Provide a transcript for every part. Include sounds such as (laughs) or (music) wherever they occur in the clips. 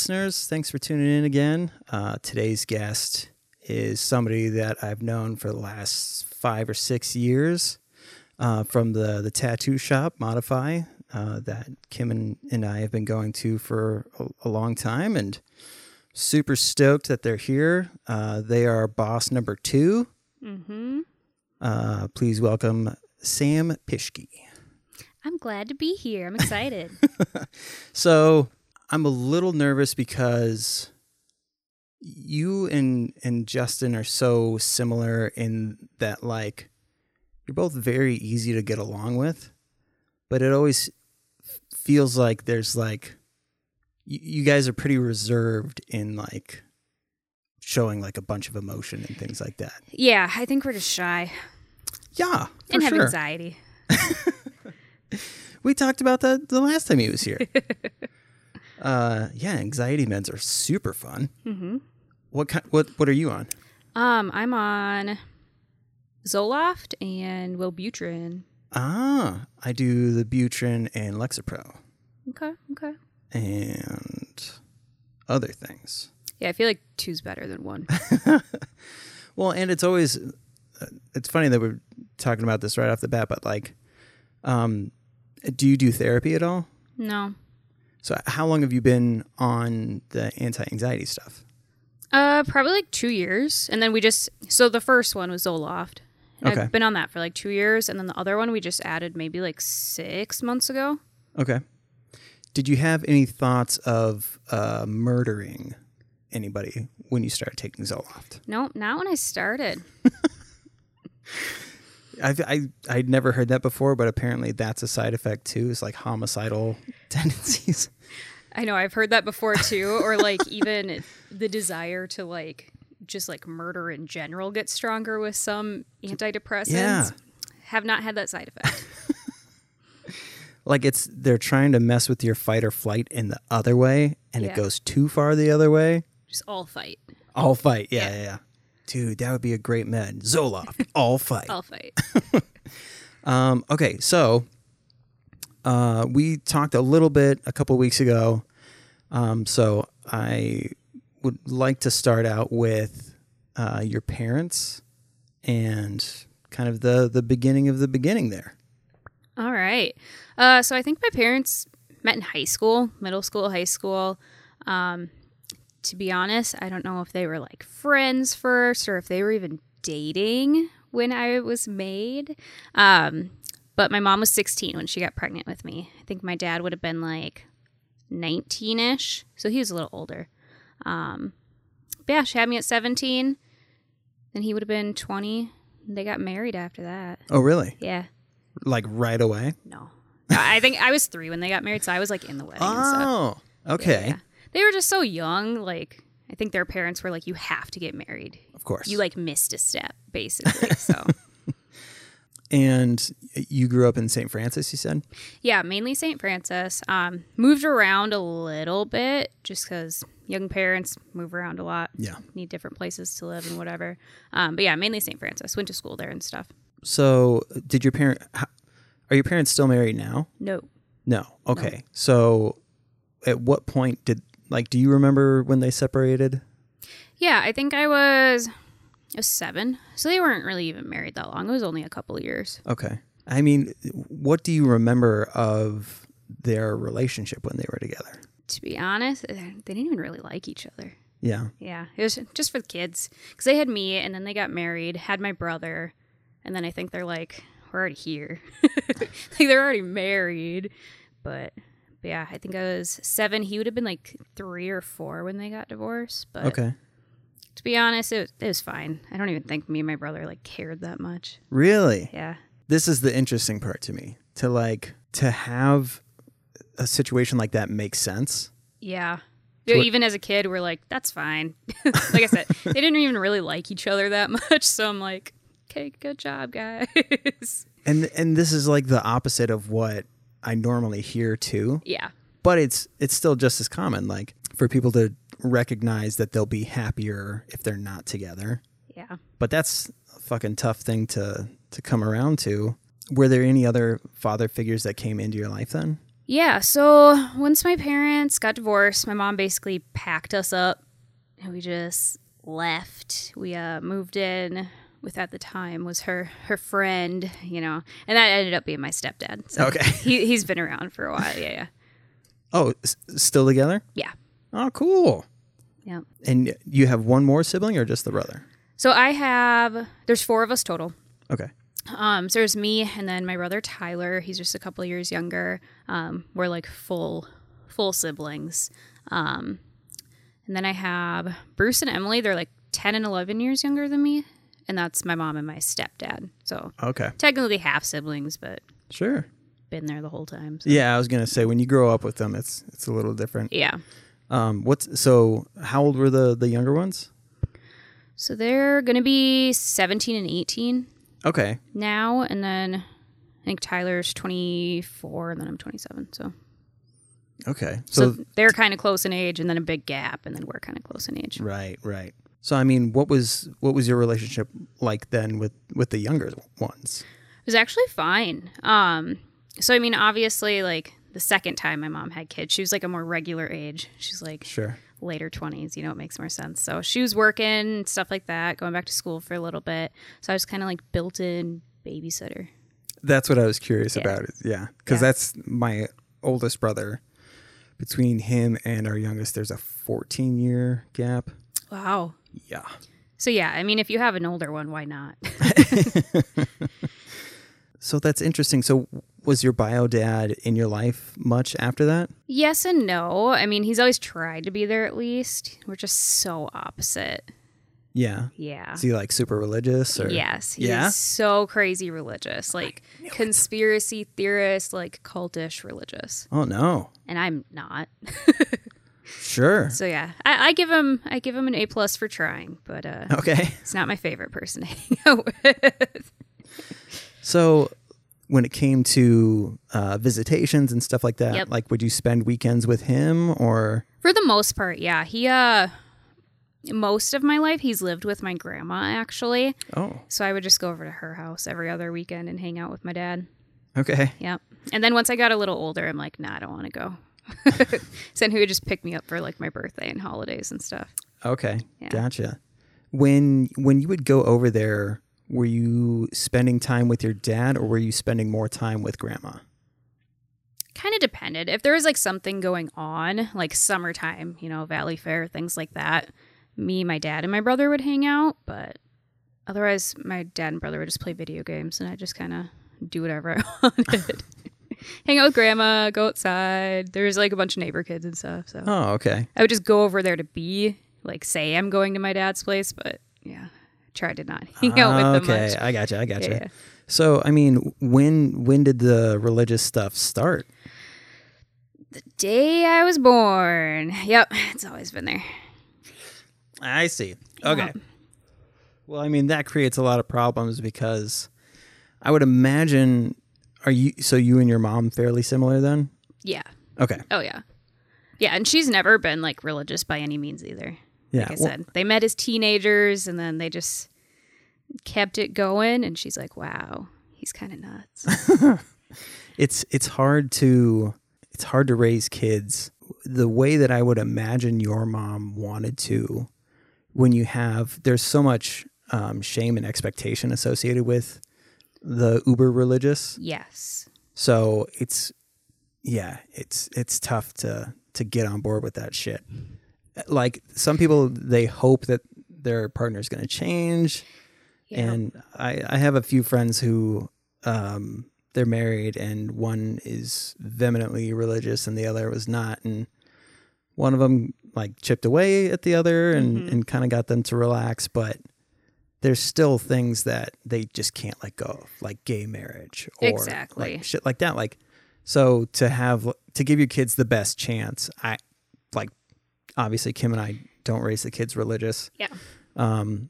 listeners. Thanks for tuning in again. Uh, today's guest is somebody that I've known for the last five or six years uh, from the, the tattoo shop, Modify, uh, that Kim and, and I have been going to for a, a long time. And super stoked that they're here. Uh, they are boss number two. Mm-hmm. Uh, please welcome Sam Pishke. I'm glad to be here. I'm excited. (laughs) So I'm a little nervous because you and and Justin are so similar in that like you're both very easy to get along with, but it always feels like there's like you, you guys are pretty reserved in like showing like a bunch of emotion and things like that. yeah, I think we're just shy Yeah, and have sure. anxiety. (laughs) We talked about that the last time he was here. (laughs) uh, yeah, anxiety meds are super fun. Mm-hmm. What kind? What What are you on? Um, I'm on Zoloft and Wellbutrin. Ah, I do the Butrin and Lexapro Okay, okay. and other things. Yeah, I feel like two's better than one. (laughs) Well, and it's always uh, it's funny that we're talking about this right off the bat, but like, um, do you do therapy at all? no. So, how long have you been on the anti-anxiety stuff? Uh, probably like two years, and then we just so the first one was Zoloft. Okay. I've been on that for like two years, and then the other one we just added maybe like six months ago. Okay. Did you have any thoughts of uh, murdering anybody when you started taking Zoloft? No, not when I started. (laughs) I've, I I'd never heard that before, but apparently that's a side effect too. Is like homicidal (laughs) tendencies. I know I've heard that before too, or like even the desire to like just like murder in general gets stronger with some antidepressants. Yeah. Have not had that side effect. (laughs) Like it's they're trying to mess with your fight or flight in the other way, and it goes too far the other way. just all fight. All fight, yeah, Yeah. yeah, yeah. Dude, that would be a great med. Zoloft, (laughs) all fight. All fight. (laughs) Um, okay, so uh, we talked a little bit a couple weeks ago. Um, so I would like to start out with uh, your parents and kind of the the beginning of the beginning there. All right. Uh, so I think my parents met in high school, middle school, high school. Um, to be honest, I don't know if they were like friends first or if they were even dating when I was made. Um, but my mom was 16 when she got pregnant with me. I think my dad would have been like 19 ish. So he was a little older. Um, yeah, she had me at 17. Then he would have been 20. They got married after that. Oh, really? Yeah. Like right away? No. I think I was three when they got married, so I was like in the wedding. Oh, okay. Yeah. They were just so young. Like, I think their parents were like, you have to get married. Of course. You like missed a step, basically. So, (laughs) and you grew up in St. Francis, you said? yeah, mainly St. Francis. Um, moved around a little bit just because young parents move around a lot, Yeah. need different places to live and whatever. Um, but yeah, mainly St. Francis. Went to school there and stuff. So, did your parent are your parents still married now? No. No. Okay. So, at what point did like do you remember when they separated? Yeah, I think I was, I was seven. So they weren't really even married that long. It was only a couple of years. Okay. I mean, what do you remember of their relationship when they were together? To be honest, they didn't even really like each other. Yeah. Yeah, it was just for the kids because they had me, and then they got married, had my brother, and then I think they're like, we're already here, (laughs) like they're already married. But, but yeah, I think I was seven. He would have been like three or four when they got divorced. But Okay. to be honest, it was, it was fine. I don't even think me and my brother like cared that much. Really? Yeah, This is the interesting part to me. To like to have a situation like that make sense. yeah. So even as a kid, we're like, that's fine. (laughs) like I said, they didn't even really like each other that (laughs) much. So I'm like, okay, good job, guys. And and this is like the opposite of what I normally hear too. yeah. but it's it's still just as common like for people to recognize that they'll be happier if they're not together Yeah. but that's a fucking tough thing to to come around to were there any other father figures that came into your life then Yeah, so once my parents got divorced, my mom basically packed us up and we just left. We uh, moved in with at the time was her her friend, you know, and that ended up being my stepdad. So Okay. (laughs) he he's been around for a while. Yeah, yeah, Oh, s- still together? yeah, Oh, cool. yeah. And you have one more sibling or just the brother? So I have there's four of us total. Okay. Um, so there's me and then my brother Tyler. He's just a couple years younger. Um, we're like full full siblings. Um, and then I have Bruce and Emily. They're like ten and eleven years younger than me, and that's my mom and my stepdad. So Okay. technically half siblings, but Sure. been there the whole time. So. Yeah, I was gonna say when you grow up with them, it's it's a little different. Yeah. Um, what's so? How old were the the younger ones? So they're gonna be seventeen and eighteen Okay. now, and then I think Tyler's twenty four, and then I'm twenty seven. So Okay. so, So, they're kind of close in age, and then a big gap, and then we're kind of close in age. right, right. So I mean, what was what was your relationship like then with with the younger ones? It was actually fine. Um, so I mean, obviously, like the second time my mom had kids, she was like a more regular age. She's like Sure. later twenties. You know, it makes more sense. So she was working stuff like that, going back to school for a little bit. So I was kind of like built-in babysitter. That's what I was curious Yeah. about. Yeah, because Yeah. that's my oldest brother. Between him and our youngest, there's a 14 year gap. Wow. Yeah. So yeah, I mean, if you have an older one, why not? (laughs) So that's interesting. So was your bio dad in your life much after that? yes and no. I mean, he's always tried to be there at least. We're just so opposite. Yeah. Yeah. Is he like super religious or? Yes, he's Yeah? so crazy religious, like conspiracy theorist, like cultish religious, Oh no. and I'm not. (laughs) Sure. So yeah, I, I give him I give him an A plus for trying, but uh, Okay. it's not my favorite person to (laughs) hang out with. So when it came to uh, visitations and stuff like that, Yep. like would you spend weekends with him or? For the most part, yeah, he uh, most of my life he's lived with my grandma actually, Oh, so I would just go over to her house every other weekend and hang out with my dad. okay. Yep. And then once I got a little older, I'm like, nah, I don't want to go. (laughs) so then he would just pick me up for like my birthday and holidays and stuff. Okay. Yeah. Gotcha. When when you would go over there, were you spending time with your dad or were you spending more time with grandma? Kind of depended. If there was like something going on, like summertime, you know, Valleyfair, things like that, me, my dad, and my brother would hang out. But otherwise, my dad and brother would just play video games and I just kind of do whatever I (laughs) wanted. Hang out with grandma, go outside. There's like a bunch of neighbor kids and stuff. So Oh, okay. I would just go over there to be, like, say I'm going to my dad's place. But yeah, tried to not (laughs) hang out with them okay, much. I gotcha. I gotcha. Yeah. So, I mean, when when did the religious stuff start? The day I was born. Yep, it's always been there. I see. Okay. Well, I mean, that creates a lot of problems because I would imagine are you so you and your mom fairly similar then? Yeah. Okay. Oh yeah. Yeah, and she's never been like religious by any means either. Yeah. Like I well- said, they met as teenagers and then they just kept it going and she's like, "Wow, he's kind of nuts." (laughs) it's it's hard to it's hard to raise kids the way that I would imagine your mom wanted to when you have there's so much um, shame and expectation associated with the uber religious yes. so it's yeah it's it's tough to to get on board with that shit like some people they hope that their partner's going to change Yeah. and I, I have a few friends who um, they're married and one is vehemently religious and the other was not and one of them like chipped away at the other and, Mhm. and kind of got them to relax but there's still things that they just can't let go of like gay marriage or Exactly. like shit like that like so to have to give your kids the best chance i like obviously kim and i don't raise the kids religious Yeah. um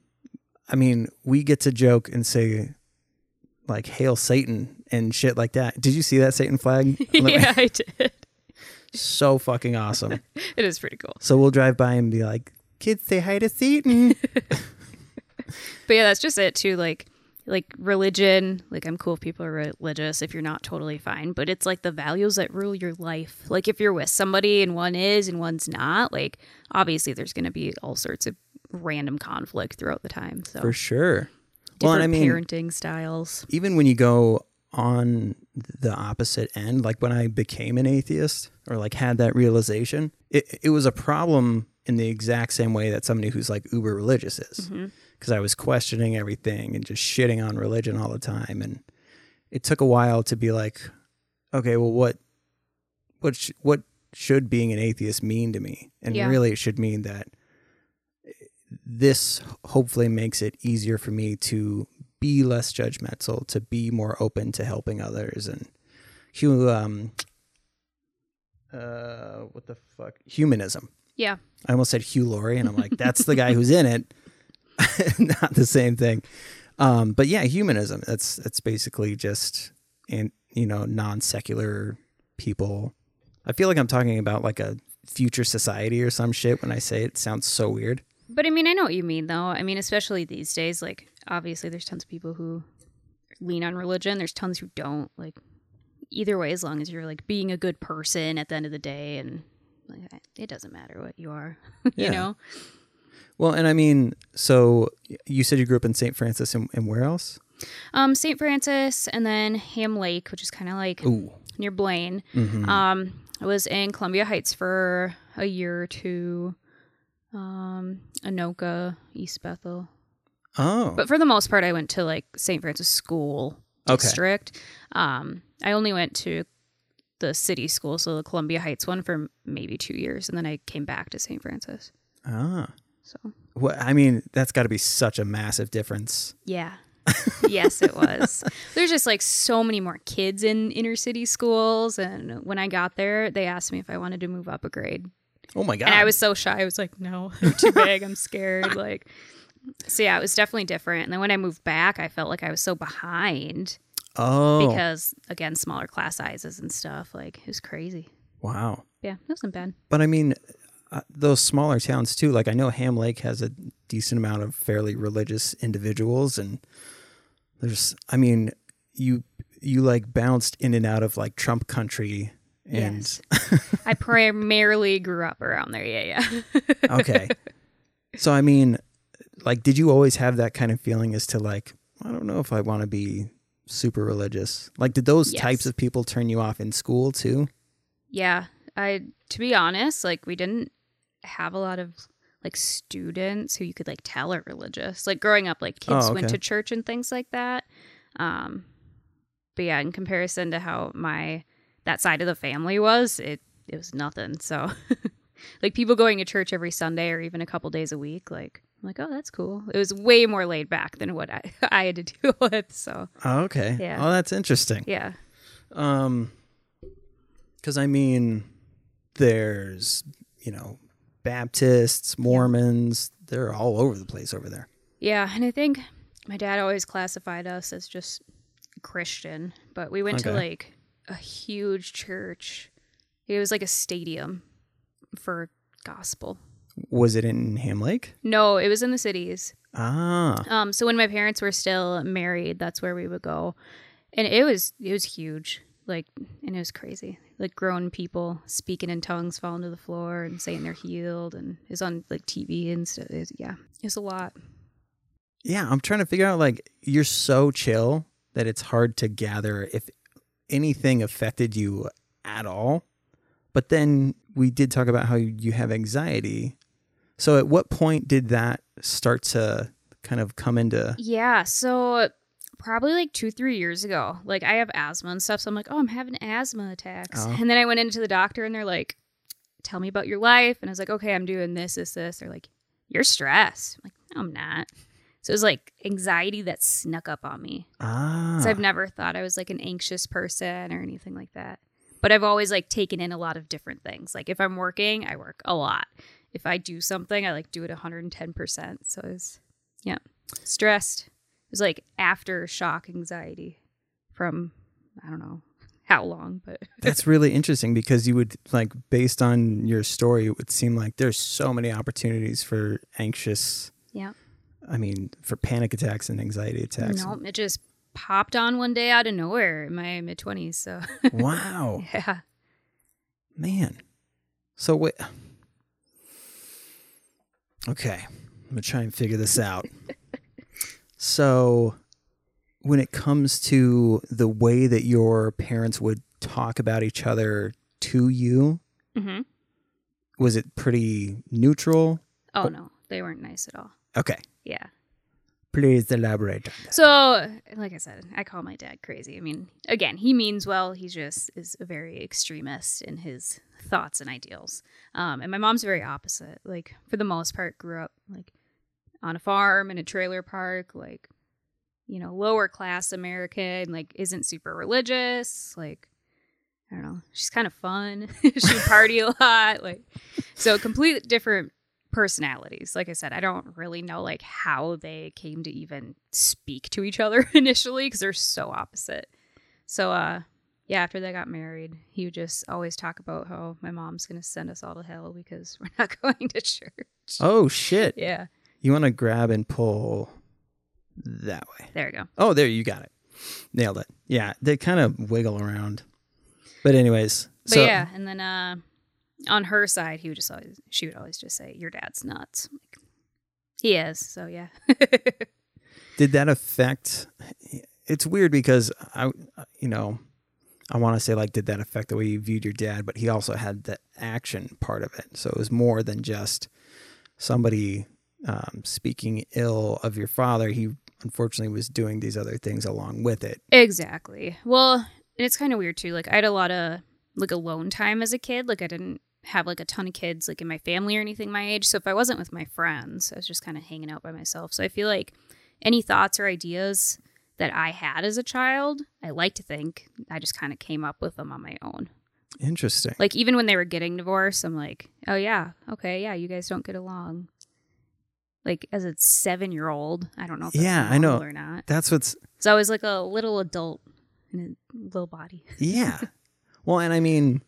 I mean, we get to joke and say like "Hail Satan" and shit like that. Did you see that Satan flag? (laughs) yeah, I did. so fucking awesome. (laughs) It is pretty cool. So we'll drive by and be like, "Kids, say hi to Satan." (laughs) But yeah, that's just it too. Like like religion, like I'm cool if people are religious if you're not totally fine, but it's like the values that rule your life. Like if you're with somebody and one is and one's not, like obviously there's going to be all sorts of random conflict throughout the time. So For sure. different Well, I mean, parenting styles. even when you go on the opposite end, like when I became an atheist or like had that realization, it, it was a problem in the exact same way that somebody who's like uber religious is. Mhm. Because I was questioning everything and just shitting on religion all the time. And it took a while to be like, okay, well, what, what, sh- what should being an atheist mean to me? And Yeah. really, it should mean that this hopefully makes it easier for me to be less judgmental, to be more open to helping others, and hu- um, uh, what the fuck, humanism. Yeah. I almost said Hugh Laurie, and I'm like, that's the guy (laughs) who's in it, (laughs) not the same thing. Um, but yeah, humanism. That's that's basically just and you know non secular people. I feel like I'm talking about like a future society or some shit when I say it. it sounds so weird. But I mean, I know what you mean, though. I mean, especially these days, like, obviously, there's tons of people who lean on religion. There's tons who don't. Like, either way, as long as you're, like, being a good person at the end of the day, and like, it doesn't matter what you are, (laughs) Yeah. you know? Well, and I mean, so you said you grew up in St. Francis, and, and where else? Um, St. Francis, and then Ham Lake, which is kind of like Ooh, near Blaine. mhm. Um, I was in Columbia Heights for a year or two. Um, Anoka, East Bethel. oh, But for the most part, I went to like St. Francis School Okay. District. Um, I only went to the city school, so the Columbia Heights one for maybe two years, and then I came back to St. Francis. ah. So Well, I mean, that's got to be such a massive difference. yeah, (laughs) yes, it was. There's just like so many more kids in inner city schools, and when I got there, they asked me if I wanted to move up a grade, Oh my god! and I was so shy. I was like, no, they're too big. I'm scared. (laughs) Like, so yeah, it was definitely different. And then when I moved back, I felt like I was so behind. oh because again smaller class sizes and stuff like it was crazy wow. yeah it wasn't bad But I mean, uh, those smaller towns too. Like I know Ham Lake has a decent amount of fairly religious individuals, and there's, I mean, you you like bounced in and out of like Trump country, and yes (laughs) i primarily grew up around there yeah yeah (laughs) okay. So I mean, like, did you always have that kind of feeling as to like, I don't know if I want to be super religious? Like, did those Yes. types of people turn you off in school too? yeah i to be honest like we didn't have a lot of like students who you could like tell are religious. Like growing up like kids Oh, went to church and things like that. Um but yeah in comparison to how my that side of the family was it it was nothing. So (laughs) like people going to church every sunday or even a couple days a week like i'm like oh that's cool. It was way more laid back than what i (laughs) i had to deal (laughs) with so. Oh, okay. Yeah. Oh, that's interesting. yeah. Um, because I mean, there's you know Baptists, Mormons. They're all over the place over there. Yeah, and I think my dad always classified us as just Christian, but we went to like a huge church. It was like a stadium for gospel. Was it in Ham Lake? No, it was in the cities. Ah, Um, so when my parents were still married, that's where we would go, and it was it was huge. Like, and it was crazy. Like grown people speaking in tongues, falling to the floor and saying they're healed, and was on like TV and stuff. It was, yeah, it was a lot. yeah. I'm trying to figure out like you're so chill that it's hard to gather if anything affected you at all. But then we did talk about how you have anxiety. So at what point did that start to kind of come into? Yeah, so probably like two, three years ago. Like I have asthma and stuff, so I'm like, oh, I'm having asthma attacks. Oh. And then I went into the doctor and they're like, tell me about your life. And I was like, okay, I'm doing this, this, this. They're like, you're stressed. I'm like, no, I'm not. So it was like anxiety that snuck up on me. Ah, So I've never thought I was like an anxious person or anything like that. But I've always like taken in a lot of different things. Like if I'm working, I work a lot. If I do something, I like do it 110%. So it's yeah, stressed. It was like after shock anxiety from I don't know how long, but (laughs) That's really interesting because you would like based on your story, it would seem like there's so many opportunities for anxious yeah. I mean, for panic attacks and anxiety attacks. No, it just popped on one day out of nowhere in my mid 20s. So, (laughs) Wow, yeah. man. So wait. Okay, I'm gonna try and figure this out. (laughs) so, when it comes to the way that your parents would talk about each other to you, hmm was it pretty neutral? Oh, no, they weren't nice at all. Okay, Yeah. please elaborate. on that. So, like I said, I call my dad crazy. I mean, again, he means well. He just is a very extremist in his thoughts and ideals. Um, and my mom's very opposite. Like, for the most part, grew up like on a farm in a trailer park, like, you know, lower class American, like, isn't super religious. Like, I don't know. She's kind of fun. (laughs) she (laughs) party a lot. Like, so completely different personalities. Like I said, I don't really know like how they came to even speak to each other (laughs) initially because they're so opposite. So uh yeah, after they got married, he would just always talk about how my mom's gonna send us all to hell because we're not going to church. Oh shit! Yeah. You want to grab and pull that way. There we go. Oh, there you got it. Nailed it. Yeah, they kind of wiggle around. But anyways, But so yeah, and then uh on her side, he would just always she would always just say, Your dad's nuts. Like, he is, so yeah. (laughs) did that affect? It's weird because I, you know, I want to say like, did that affect the way you viewed your dad? But he also had the action part of it, so it was more than just somebody um, speaking ill of your father. He unfortunately was doing these other things along with it. Exactly. Well, and it's kind of weird too. Like I had a lot of like alone time as a kid. Like I didn't have like a ton of kids like in my family or anything my age. So if I wasn't with my friends, I was just kind of hanging out by myself. So I feel like any thoughts or ideas that I had as a child, I like to think I just kind of came up with them on my own. Interesting. Like even when they were getting divorced, I'm like, "Oh yeah, okay, yeah, you guys don't get along." Like as a 7-year-old, I don't know if that's Yeah, I know. or not. That's what's So I was like a little adult in a little body. (laughs) Yeah. well, and I mean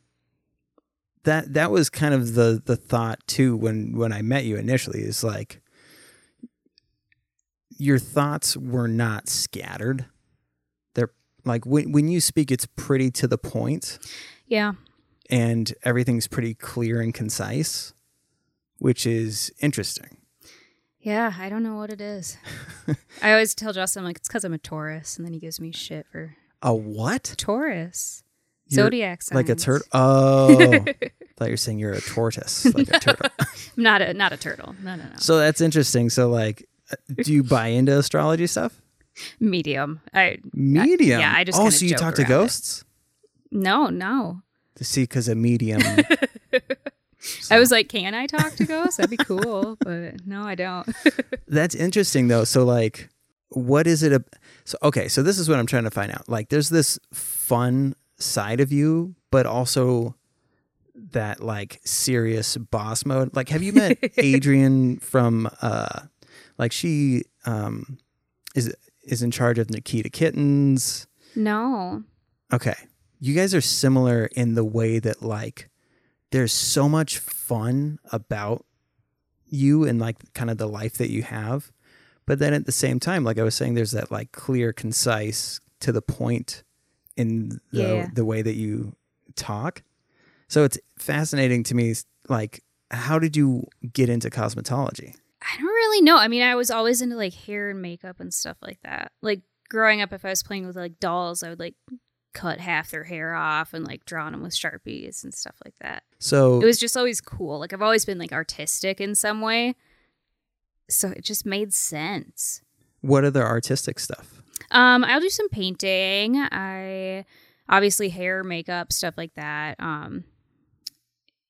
that that was kind of the the thought too when when I met you initially is like your thoughts were not scattered. They're like when when you speak it's pretty to the point Yeah. and everything's pretty clear and concise, which is interesting. Yeah, I don't know what it is. (laughs) I always tell Justin like it's because I'm a Taurus, and then he gives me shit for A what? Taurus You're zodiac signs. Like a turtle? Oh, (laughs) thought you were saying you're a tortoise, like a turtle. I'm (laughs) not a not a turtle. No, no, no. So that's interesting. So like, uh, do you buy into astrology stuff? Medium. I Medium. yeah, I just Oh, so you talk to around it. ghosts? no, no. To see, because a medium. I was like, can I talk to ghosts? That'd be cool, but no, I don't. (laughs) That's interesting though. So like, what is it? A, so okay, so this is what I'm trying to find out. Like, there's this fun side of you, but also that like serious boss mode. Like, have you met (laughs) Adrian from? uh Like she um is is in charge of Nikita Kittens. no. Okay. You guys are similar in the way that like there's so much fun about you and like kind of the life that you have. But then at the same time, like I was saying, there's that like clear, concise, to the point in the Yeah. the way that you talk. So it's fascinating to me like how did you get into cosmetology? I don't really know. I mean, I was always into like hair and makeup and stuff like that. Like growing up, if I was playing with like dolls, I would like cut half their hair off and like draw them with sharpies and stuff like that. So It was just always cool. Like I've always been like artistic in some way, so it just made sense. what other artistic stuff? Um, I'll do some painting. I obviously hair, makeup, stuff like that. Um,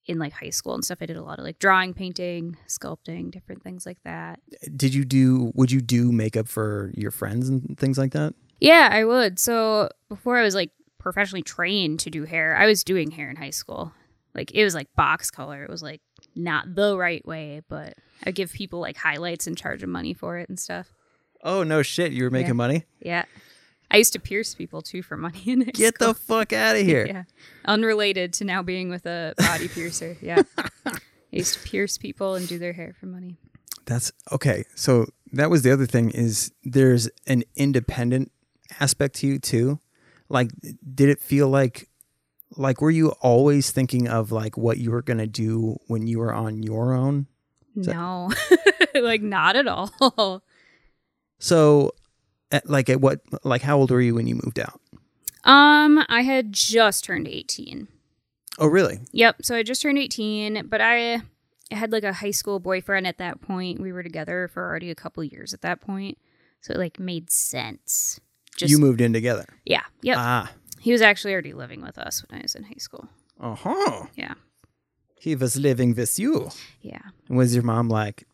in like high school and stuff, I did a lot of like drawing, painting, sculpting, different things like that. Did you do would you do makeup for your friends and things like that? Yeah, I would. So before I was like professionally trained to do hair, I was doing hair in high school. Like it was like box color. It was like not the right way, but I'd give people like highlights and charge them money for it and stuff. Oh no shit, you were making Yeah. money? Yeah. I used to pierce people too for money (laughs) in high Get school. the fuck out of (laughs) here. Yeah. Unrelated to now being with a body piercer. Yeah. (laughs) I used to pierce people and do their hair for money. That's okay. So that was the other thing is there's an independent aspect to you too. Like, did it feel like, like, were you always thinking of like what you were gonna do when you were on your own? that- No, (laughs) like not at all. So, at, like, at what, like, how old were you when you moved out? Um, I had just turned 18. Oh, really? Yep. So I just turned 18, but I had like a high school boyfriend at that point. We were together for already a couple years at that point. So it like made sense. Just you moved in together. Yeah. Yep. Ah. he was actually already living with us when I was in high school. Uh huh. Yeah. He was living with you. Yeah. And was your mom like,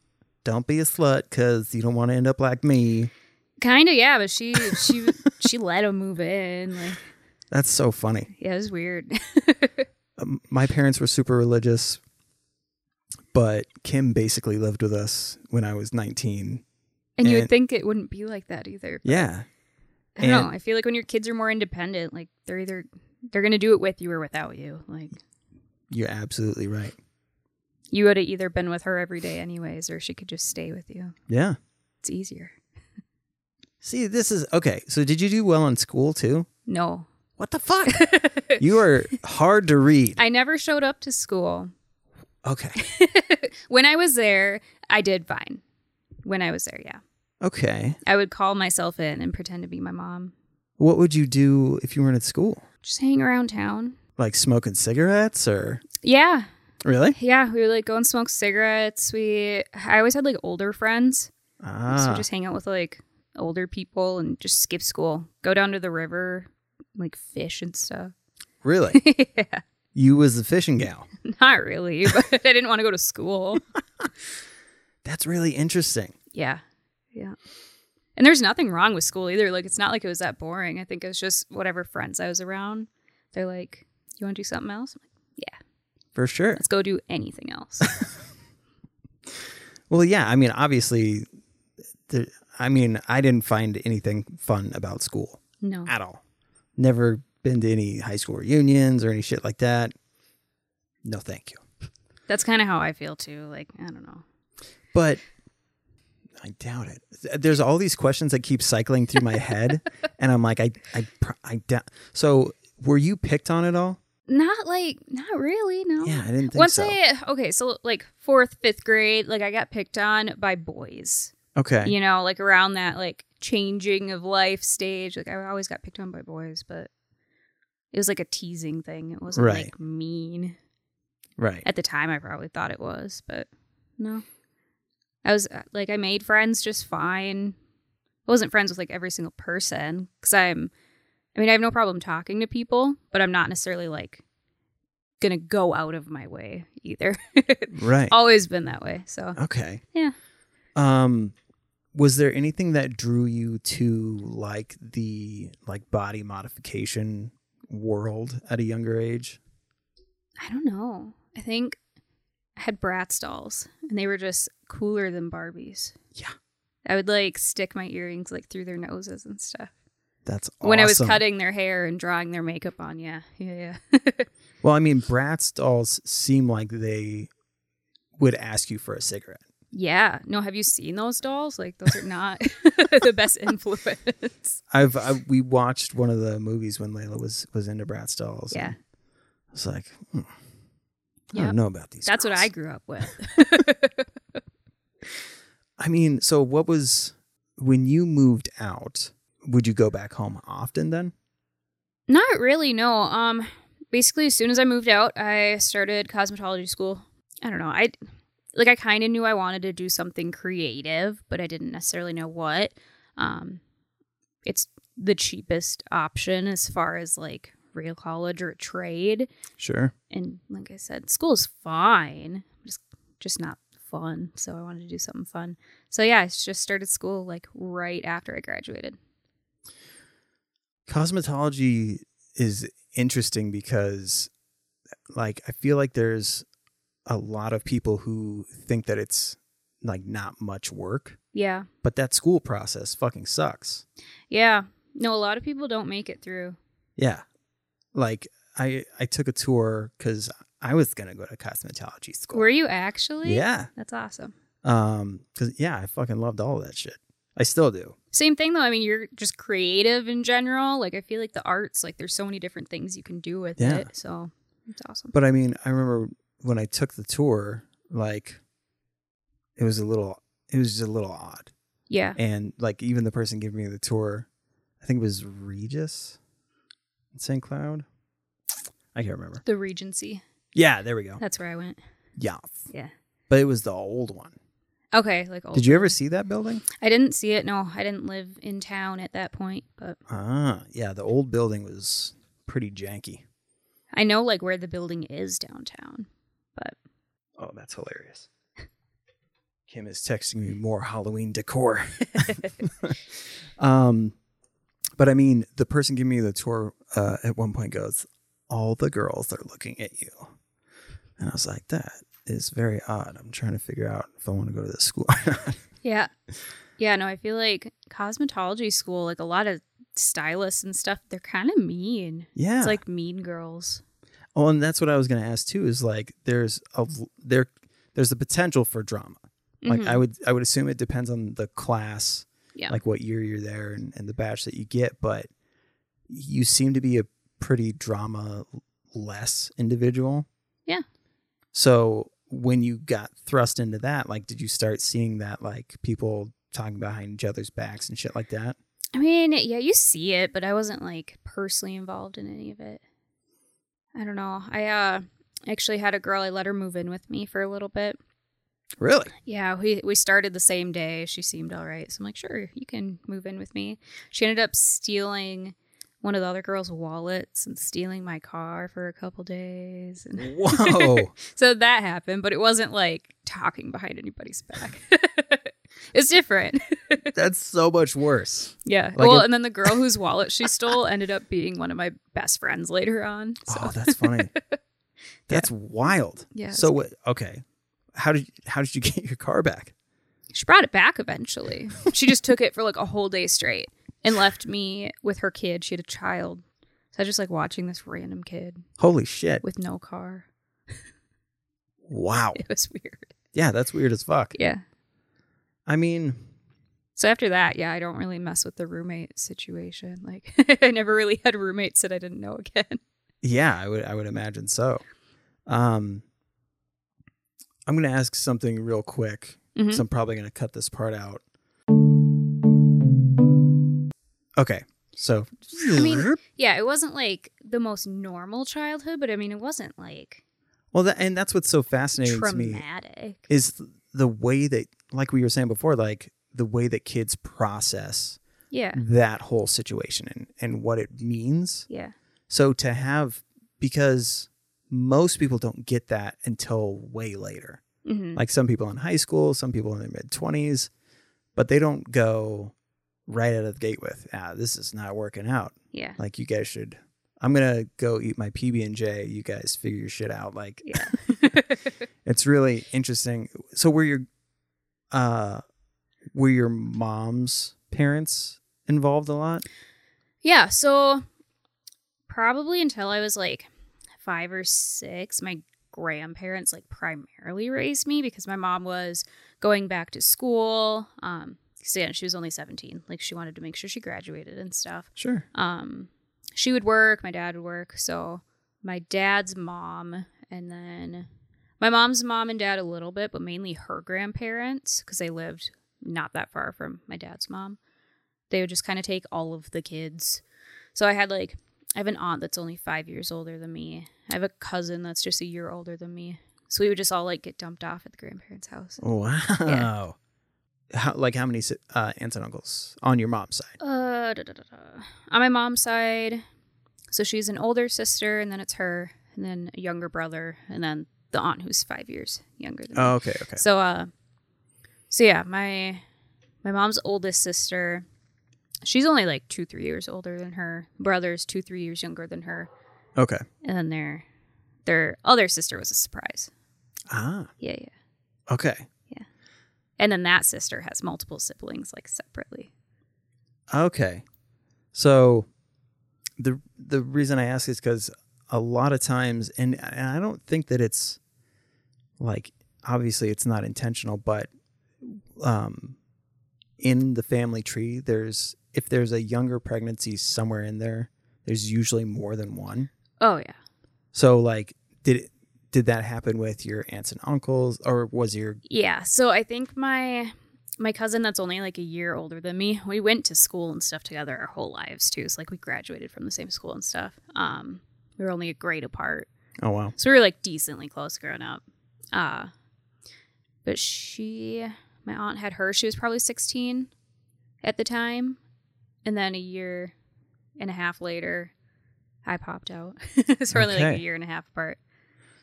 don't be a slut because you don't want to end up like me? Kind of, yeah, but she she (laughs) she let him move in. Like, That's so funny. yeah, it was weird. (laughs) Um, my parents were super religious, but Kim basically lived with us when I was 19. and you would think it wouldn't be like that either. Yeah. I don't know. I feel like when your kids are more independent, like they're either they're gonna do it with you or without you. Like You're absolutely right. you would have either been with her every day anyways, or she could just stay with you. Yeah. It's easier. See, this is okay. So, did you do well in school too? No. What the fuck? (laughs) you are hard to read. I never showed up to school. Okay. (laughs) when I was there, I did fine. When I was there, yeah. Okay. I would call myself in and pretend to be my mom. What would you do if you weren't at school? Just hang around town. Like smoking cigarettes or Yeah. really? Yeah. We would like go and smoke cigarettes. We I always had like older friends. Ah. So just hang out with like older people and just skip school. Go down to the river, like fish and stuff. really? (laughs) yeah. You was the fishing gal. (laughs) Not really, but I didn't want to go to school. (laughs) That's really interesting. Yeah. Yeah. And there's nothing wrong with school either. Like it's not like it was that boring. I think it was just whatever friends I was around. They're like, "You want to do something else?" I'm like, "Yeah, For sure. let's go do anything else." (laughs) (laughs) Well, yeah. I mean, obviously, the, I mean, I didn't find anything fun about school no. at all. Never been to any high school reunions or any shit like that. No, thank you. That's kind of how I feel too. Like, I don't know. But I doubt it. There's all these questions that keep cycling through my head, (laughs) and I'm like, I, I, I doubt. So, were you picked on at all? Not like not really, no. Yeah, I didn't think Once so. I okay, so like 4th, 5th grade, like I got picked on by boys. okay. You know, like around that like changing of life stage. Like I always got picked on by boys, but it was like a teasing thing. It wasn't Right. like mean. Right. At the time, I probably thought it was, but no. I was uh, like, I made friends just fine. I wasn't friends with like every single person because I'm, I mean, I have no problem talking to people, but I'm not necessarily like gonna go out of my way either. (laughs) Right. Always been that way. So Okay. Yeah. Um was there anything that drew you to like the like body modification world at a younger age? I don't know. I think had Bratz dolls and they were just cooler than Barbies. Yeah. I would like stick my earrings like through their noses and stuff. That's awesome. when I was cutting their hair and drawing their makeup on. Yeah, yeah, yeah. (laughs) Well, I mean, Bratz dolls seem like they would ask you for a cigarette. yeah. No, have you seen those dolls? Like those are not (laughs) the best (laughs) influence. I've I, we watched one of the movies when Layla was was into Bratz dolls. Yeah. and I was like, hmm, I don't know about these. That's what. I grew up with. (laughs) I mean, so what was when you moved out? Would you go back home often then? Not really, no. Um basically as soon as I moved out, I started cosmetology school. I don't know. I like I kind of knew I wanted to do something creative, but I didn't necessarily know what. Um it's the cheapest option as far as like real college or a trade. Sure. And like I said, school is fine, just just not fun. So I wanted to do something fun. So yeah, I just started school like right after I graduated. Cosmetology is interesting because like I feel like there's a lot of people who think that it's like not much work, Yeah. but that school process fucking sucks. Yeah. No, a lot of people don't make it through. Yeah. Like I I took a tour cuz I was going to go to cosmetology school. Were you actually? Yeah. That's awesome. Um, cause yeah, I fucking loved all of that shit. I still do. Same thing though. I mean, you're just creative in general. Like I feel like the arts, like there's so many different things you can do with Yeah. it. So it's awesome. But I mean, I remember when I took the tour, like it was a little, it was just a little odd. Yeah. And like even the person giving me the tour, I think it was Regis St. Cloud. I can't remember. The Regency. Yeah, there we go. That's where I went. Yeah. Yeah. But it was the old one. Okay. Like old Did you ever see that building? I didn't see it. No, I didn't live in town at that point, but Ah, yeah, the old building was pretty janky. I know like where the building is downtown. But Oh, that's hilarious. (laughs) Kim is texting me more Halloween decor. (laughs) (laughs) um, but I mean, the person giving me the tour uh, at one point goes, "All the girls are looking at you," and I was like, "That is very odd." I'm trying to figure out if I want to go to this school. (laughs) yeah. Yeah, no, I feel like cosmetology school, like a lot of stylists and stuff, they're kind of mean. yeah. It's like mean girls. oh, and that's what I was going to ask too. Is like, there's a there, there's the potential for drama. Like, Mhm. I would, I would assume it depends on the class yeah. like what year you're there and, and the batch that you get, but you seem to be a pretty drama less individual. Yeah. So when you got thrust into that, like, did you start seeing that, like, people talking behind each other's backs and shit like that? I mean, yeah, you see it, but I wasn't like personally involved in any of it. I don't know. I uh actually had a girl I let her move in with me for a little bit. Really? Yeah, we we started the same day. She seemed all right. So I'm like, "Sure, you can move in with me." She ended up stealing one of the other girls' wallets and stealing my car for a couple days. And (laughs) Whoa. so that happened, but it wasn't like talking behind anybody's back. (laughs) it's different. (laughs) That's so much worse. Yeah. Like well, if- and then the girl whose wallet she stole ended up being one of my best friends later on. Oh, so Oh, that's funny. That's wild. Yeah, So what? Okay. How did how did you get your car back? she brought it back eventually. She just took it for like a whole day straight and left me with her kid. She had a child. So I was just like watching this random kid Holy shit! with no car. Wow. (laughs) It was weird. Yeah, that's weird as fuck. Yeah. I mean, So after that, yeah, I don't really mess with the roommate situation. Like (laughs) I never really had roommates that I didn't know again. Yeah, I would I would imagine so. Um I'm going to ask something real quick. Mhm. So I'm probably going to cut this part out. Okay. So I mean, yeah, it wasn't like the most normal childhood, but I mean, it wasn't like well that and that's what's so fascinating to me is the way that like we were saying before like the way that kids process Yeah. that whole situation and and what it means. Yeah. So to have because most people don't get that until way later. hmm like some people in high school, some people in their mid 20s, but they don't go right out of the gate with, ah, this is not working out. Yeah. Like you guys should, I'm going to go eat my PB and J. You guys figure your shit out. Like Yeah. (laughs) it's really interesting. So were your, uh, were your mom's parents involved a lot? yeah. So probably until I was like five or six, my grandparents like primarily raised me because my mom was going back to school. Um, so yeah, she was only 17. Like she wanted to make sure she graduated and stuff. Sure. um she would work my dad would work so my dad's mom and then my mom's mom and dad a little bit but mainly her grandparents because they lived not that far from my dad's mom they would just kind of take all of the kids so i had like i have an aunt that's only five years older than me i have a cousin that's just a year older than me so we would just all like get dumped off at the grandparents house Wow. How, like how many uh, aunts and uncles on your mom's side? Uh, da, da, da. On my mom's side, so she's an older sister, and then it's her, and then a younger brother, and then the aunt who's five years younger than me. Oh, okay. Okay. So, uh, so yeah, my my mom's oldest sister, she's only like two, three years older than her. Brother's two, three years younger than her, Okay. and then their their other sister was a surprise. Ah, Yeah, yeah. okay. And then that sister has multiple siblings, like separately. Okay. So the the reason I ask is because a lot of times, and, and I don't think that it's like obviously it's not intentional, but um, in the family tree, there's if there's a younger pregnancy somewhere in there, there's usually more than one. Oh yeah. So like, did it, did that happen with your aunts and uncles, or was your Yeah. So I think my my cousin that's only like a year older than me, we went to school and stuff together our whole lives too. So like we graduated from the same school and stuff. Um we were only a grade apart. oh wow So we were like decently close growing up. Uh but she my aunt had her, she was probably 16 at the time. And then a year and a half later, I popped out. (laughs) so we're only like a year and a half apart.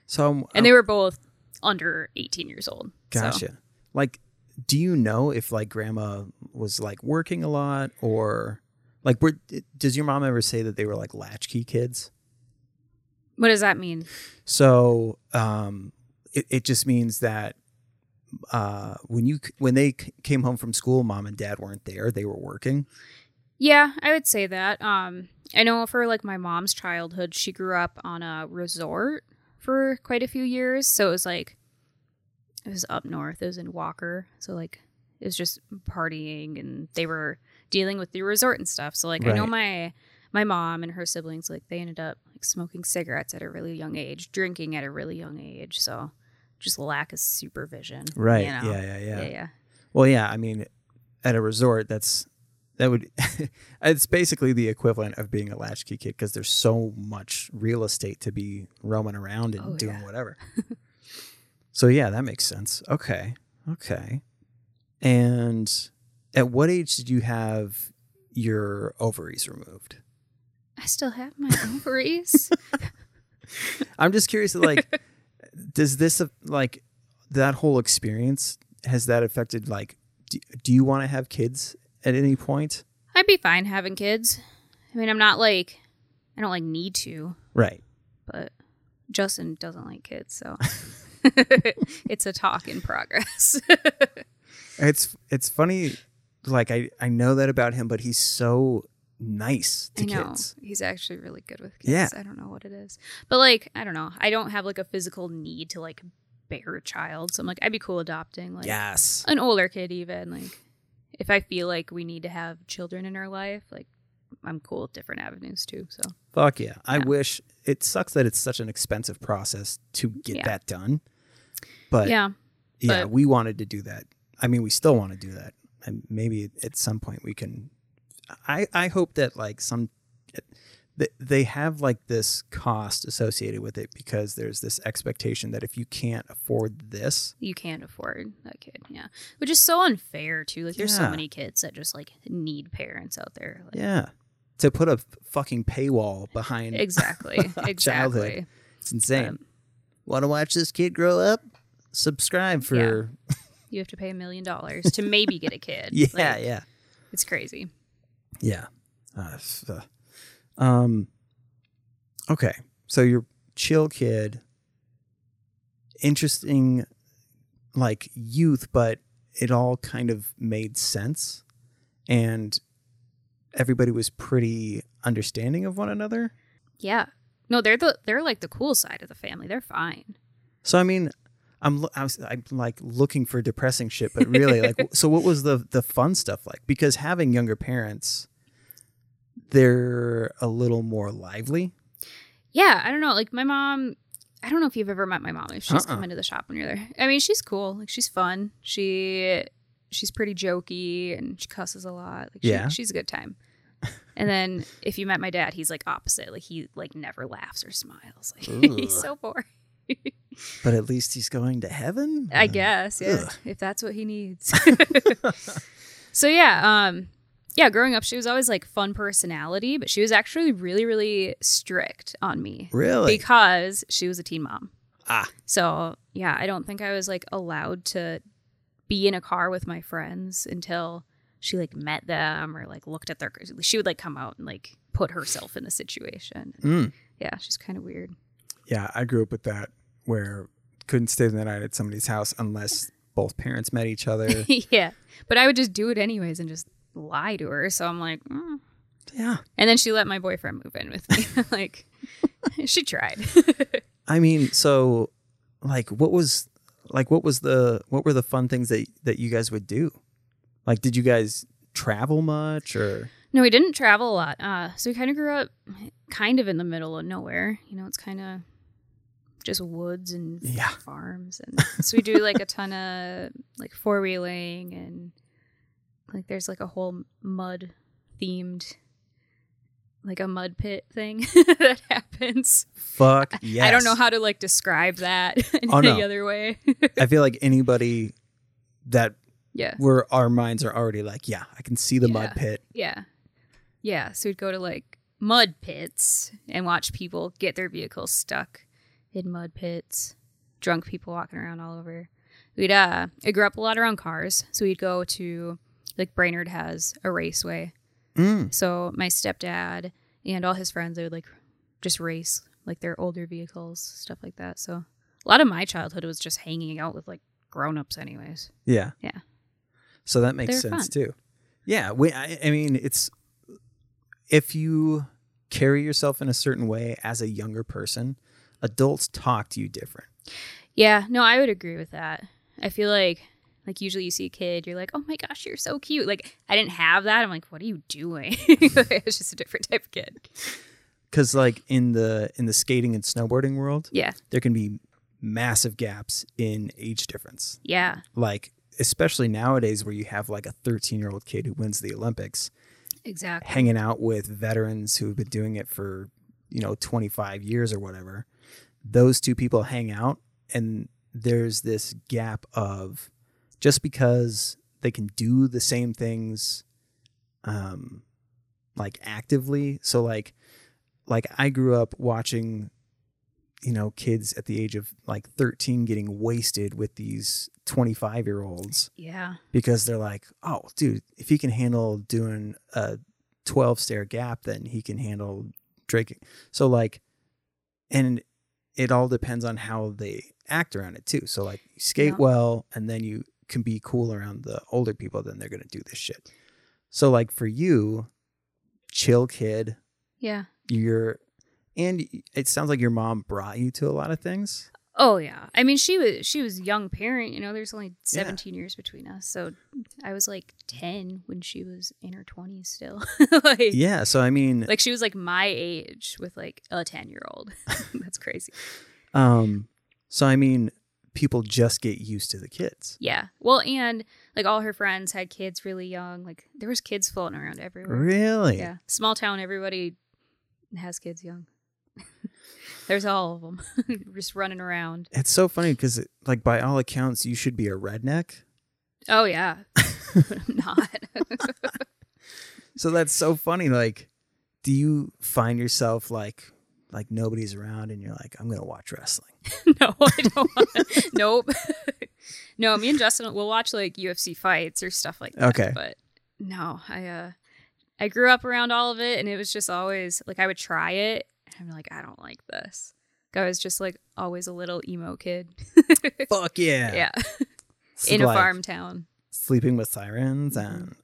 So I'm, And they were both under 18 years old. so- Gotcha. Like, do you know if like grandma was like working a lot or like were, does your mom ever say that they were like latchkey kids? What does that mean? So um, it, it just means that uh, when you when they c- came home from school, mom and dad weren't there; they were working. Yeah, I would say that. Um, I know for like my mom's childhood, she grew up on a resort for quite a few years. So it was like, it was up north. It was in Walker. So like, it was just partying, and they were dealing with the resort and stuff. So like, I know my my mom and her siblings like they ended up like smoking cigarettes at a really young age, drinking at a really young age. So just lack of supervision. Right? you know? Yeah, yeah, yeah, yeah, yeah. Well, yeah. I mean, at a resort, that's that would (laughs) it's basically the equivalent of being a latchkey kid because there's so much real estate to be roaming around and Oh, doing yeah. whatever. (laughs) so yeah, that makes sense. Okay, okay. And at what age did you have your ovaries removed? I still have my (laughs) ovaries. I'm just curious. Like, does this like that whole experience has that affected like? Do, do you want to have kids at any point? I'd be fine having kids. I mean, I'm not like, I don't like need to, Right. but Justin doesn't like kids, so (laughs) (laughs) it's a talk in progress. (laughs) It's it's funny, like I I know that about him, but he's so nice to I know kids. he's actually really good with kids. Yeah. I don't know what it is, but like, I don't know. I don't have like a physical need to like bear a child, so I'm like, I'd be cool adopting like Yes. an older kid, even like if I feel like we need to have children in our life, like I'm cool with different avenues too. So Fuck yeah. I wish it sucks that it's such an expensive process to get Yeah. that done. But yeah, yeah, but- we wanted to do that. I mean, we still want to do that. And maybe at some point we can I I hope that like some they have like this cost associated with it because there's this expectation that if you can't afford this, you can't afford that kid. Yeah. Which is so unfair too. Like there's so many kids that just like need parents out there. Like, yeah, to put a fucking paywall behind Exactly. (laughs) exactly. Childhood. It's insane. Um, Want to watch this kid grow up? Subscribe for You have to pay a million dollars to maybe get a kid. (laughs) yeah, Like, yeah, It's crazy. yeah. Uh, um. Okay, so you're chill kid. Interesting, like youth, but it all kind of made sense, and everybody was pretty understanding of one another. Yeah. No, they're the they're like the cool side of the family. They're fine. So I mean, I'm lo- I was I'm like looking for depressing shit, but really like (laughs) so what was the the fun stuff like? Because having younger parents, they're a little more lively. Yeah, I don't know. Like my mom, I don't know if you've ever met my mom. If she's Uh-uh. come into the shop when you're there, I mean, she's cool. Like she's fun. She she's pretty jokey and she cusses a lot. Like she, Yeah. she's a good time. (laughs) And then if you met my dad, he's like opposite. Like he like never laughs or smiles. Like (laughs) he's so boring. (laughs) But at least he's going to heaven. I guess, yeah, ugh. if that's what he needs. so yeah, um, yeah. Growing up, she was always like fun personality, but she was actually really, really strict on me Really? because she was a teen mom. ah, So yeah, I don't think I was like allowed to be in a car with my friends until she like met them or like looked at their. She would like come out and like put herself in the situation. mm. Yeah, she's kind of weird. yeah. I grew up with that where couldn't stay the night at somebody's house unless both parents met each other. (laughs) yeah, but I would just do it anyways and just lie to her. So I'm like. Mm. yeah. And then she let my boyfriend move in with me. (laughs) like, (laughs) she tried. (laughs) I mean, so like, what was like what was the what were the fun things that that you guys would do? Like did you guys travel much or No, we didn't travel a lot. Uh, so we kind of grew up kind of in the middle of nowhere. You know, it's kind of just woods and Yeah. farms, and so we do like a ton of like four wheeling and like there's like a whole mud themed like a mud pit thing (laughs) that happens. fuck yes. I don't know how to like describe that (laughs) in Oh, any no. other way. I feel like anybody that yeah. where our minds are already like, yeah, I can see the mud pit. Yeah. Yeah. So we'd go to like mud pits and watch people get their vehicles stuck in mud pits, drunk people walking around all over. We'd, uh, I grew up a lot around cars. So we'd go to, like, Brainerd has a raceway. Mm. So my stepdad and all his friends, they would like just race like their older vehicles, stuff like that. So a lot of my childhood was just hanging out with like grown ups, anyways. Yeah. Yeah. So that makes They're sense fun. too. Yeah. We, I, I mean, it's if you carry yourself in a certain way as a younger person, adults talk to you different. Yeah, no, I would agree with that. I feel like like usually you see a kid, you're like, "Oh my gosh, you're so cute." Like I didn't have that. I'm like, "What are you doing?" (laughs) it's just a different type of kid. Because like in the in the skating and snowboarding world, Yeah. there can be massive gaps in age difference. Yeah. Like especially nowadays, where you have like a 13 year old kid who wins the Olympics, Exactly. hanging out with veterans who've been doing it for you know 25 years or whatever those two people hang out and there's this gap of just because they can do the same things um like actively so like like I grew up watching you know kids at the age of like 13 getting wasted with these 25 year olds Yeah. because they're like, oh, dude, if he can handle doing a 12 stair gap, then he can handle drinking. So, like, and it all depends on how they act around it, too. So, like, you skate Yeah. well, and then you can be cool around the older people, then they're to do this shit. So, like, for you, chill kid, Yeah. you're, and it sounds like your mom brought you to a lot of things. Oh yeah. I mean, she was she was young parent, you know, there's only 17 years between us. So I was like 10 when she was in her 20s still. (laughs) like Yeah. So, I mean, like she was like my age with like a 10-year-old. (laughs) That's crazy. um, so I mean, people just get used to the kids. Yeah. Well, and like all her friends had kids really young. Like there was kids floating around everywhere. Really? Yeah. Small town, everybody has kids young. (laughs) There's all of them (laughs) just running around. It's so funny because, like, by all accounts, you should be a redneck. Oh yeah. But (laughs) I'm not. So that's so funny. Like, do you find yourself like, like nobody's around, and you're like, I'm gonna watch wrestling? (laughs) no, I don't want Nope. (laughs) no, me and Justin will watch like UFC fights or stuff like that. Okay. But no, I uh I grew up around all of it and it was just always like I would try it and I'm like, I don't like this. I was just like always a little emo kid. (laughs) Fuck yeah! yeah. In a like farm town. sleeping with sirens, Mm-hmm. and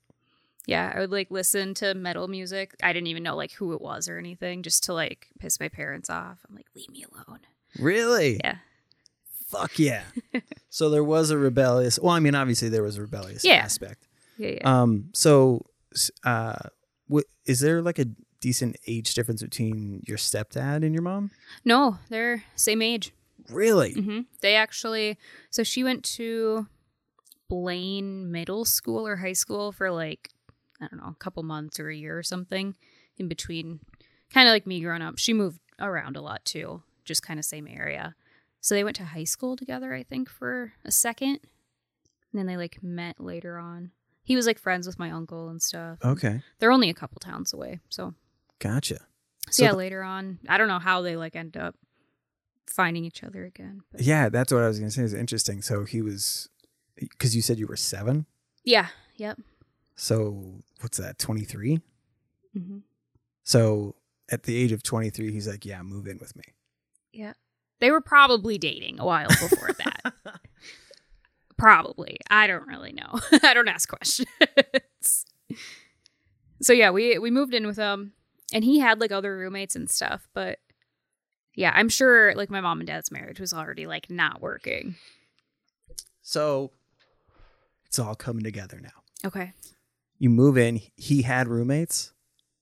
Yeah, I would like listen to metal music. I didn't even know like who it was or anything, just to like piss my parents off. I'm like, leave me alone. Really, Yeah. fuck yeah. (laughs) so there was a rebellious. Well, I mean, obviously there was a rebellious Yeah. aspect. Yeah, yeah. Um. So, s- uh, is there like a decent age difference between your stepdad and your mom? no, they're same age. Really? hmm They actually, so she went to Blaine Middle School or high school for like, I don't know, a couple months or a year or something in between. Kind of like me growing up. She moved around a lot too, just kind of same area. So they went to high school together, I think, for a second. And then they like met later on. He was like friends with my uncle and stuff. Okay, They're only a couple towns away. So, gotcha. so, So yeah, the- later on, I don't know how they like end up finding each other again. But Yeah, that's what I was gonna say. Is interesting. So he was, because you said you were seven. yeah, yep. So what's that? Twenty three. hmm So at the age of twenty three, he's like, "Yeah, move in with me." Yeah. They were probably dating a while before that. (laughs) Probably. I don't really know. (laughs) I don't ask questions. so yeah, we we moved in with him and he had like other roommates and stuff, but yeah, I'm sure like my mom and dad's marriage was already like not working. So it's all coming together now. Okay. You move in. He had roommates.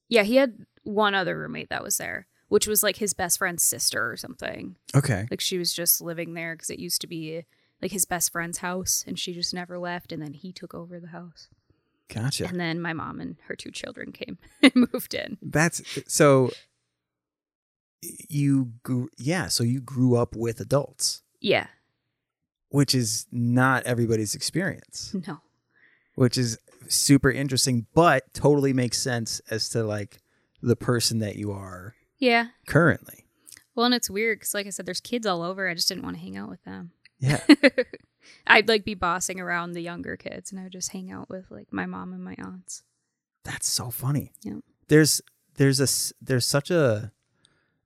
Yeah, he had one other roommate that was there, which was like his best friend's sister or something. Okay. Like she was just living there because it used to be like his best friend's house and she just never left. And then he took over the house. Gotcha. And then my mom and her two children came (laughs) and moved in. That's so. You grew, yeah. So you grew up with adults, Yeah. which is not everybody's experience. (laughs) No. which is super interesting, but totally makes sense as to like the person that you are Yeah. currently. Well, and it's weird because, like I said, there's kids all over. I just didn't want to hang out with them. Yeah. (laughs) I'd like be bossing around the younger kids, and I would just hang out with like my mom and my aunts. That's so funny. Yeah. There's there's a there's such a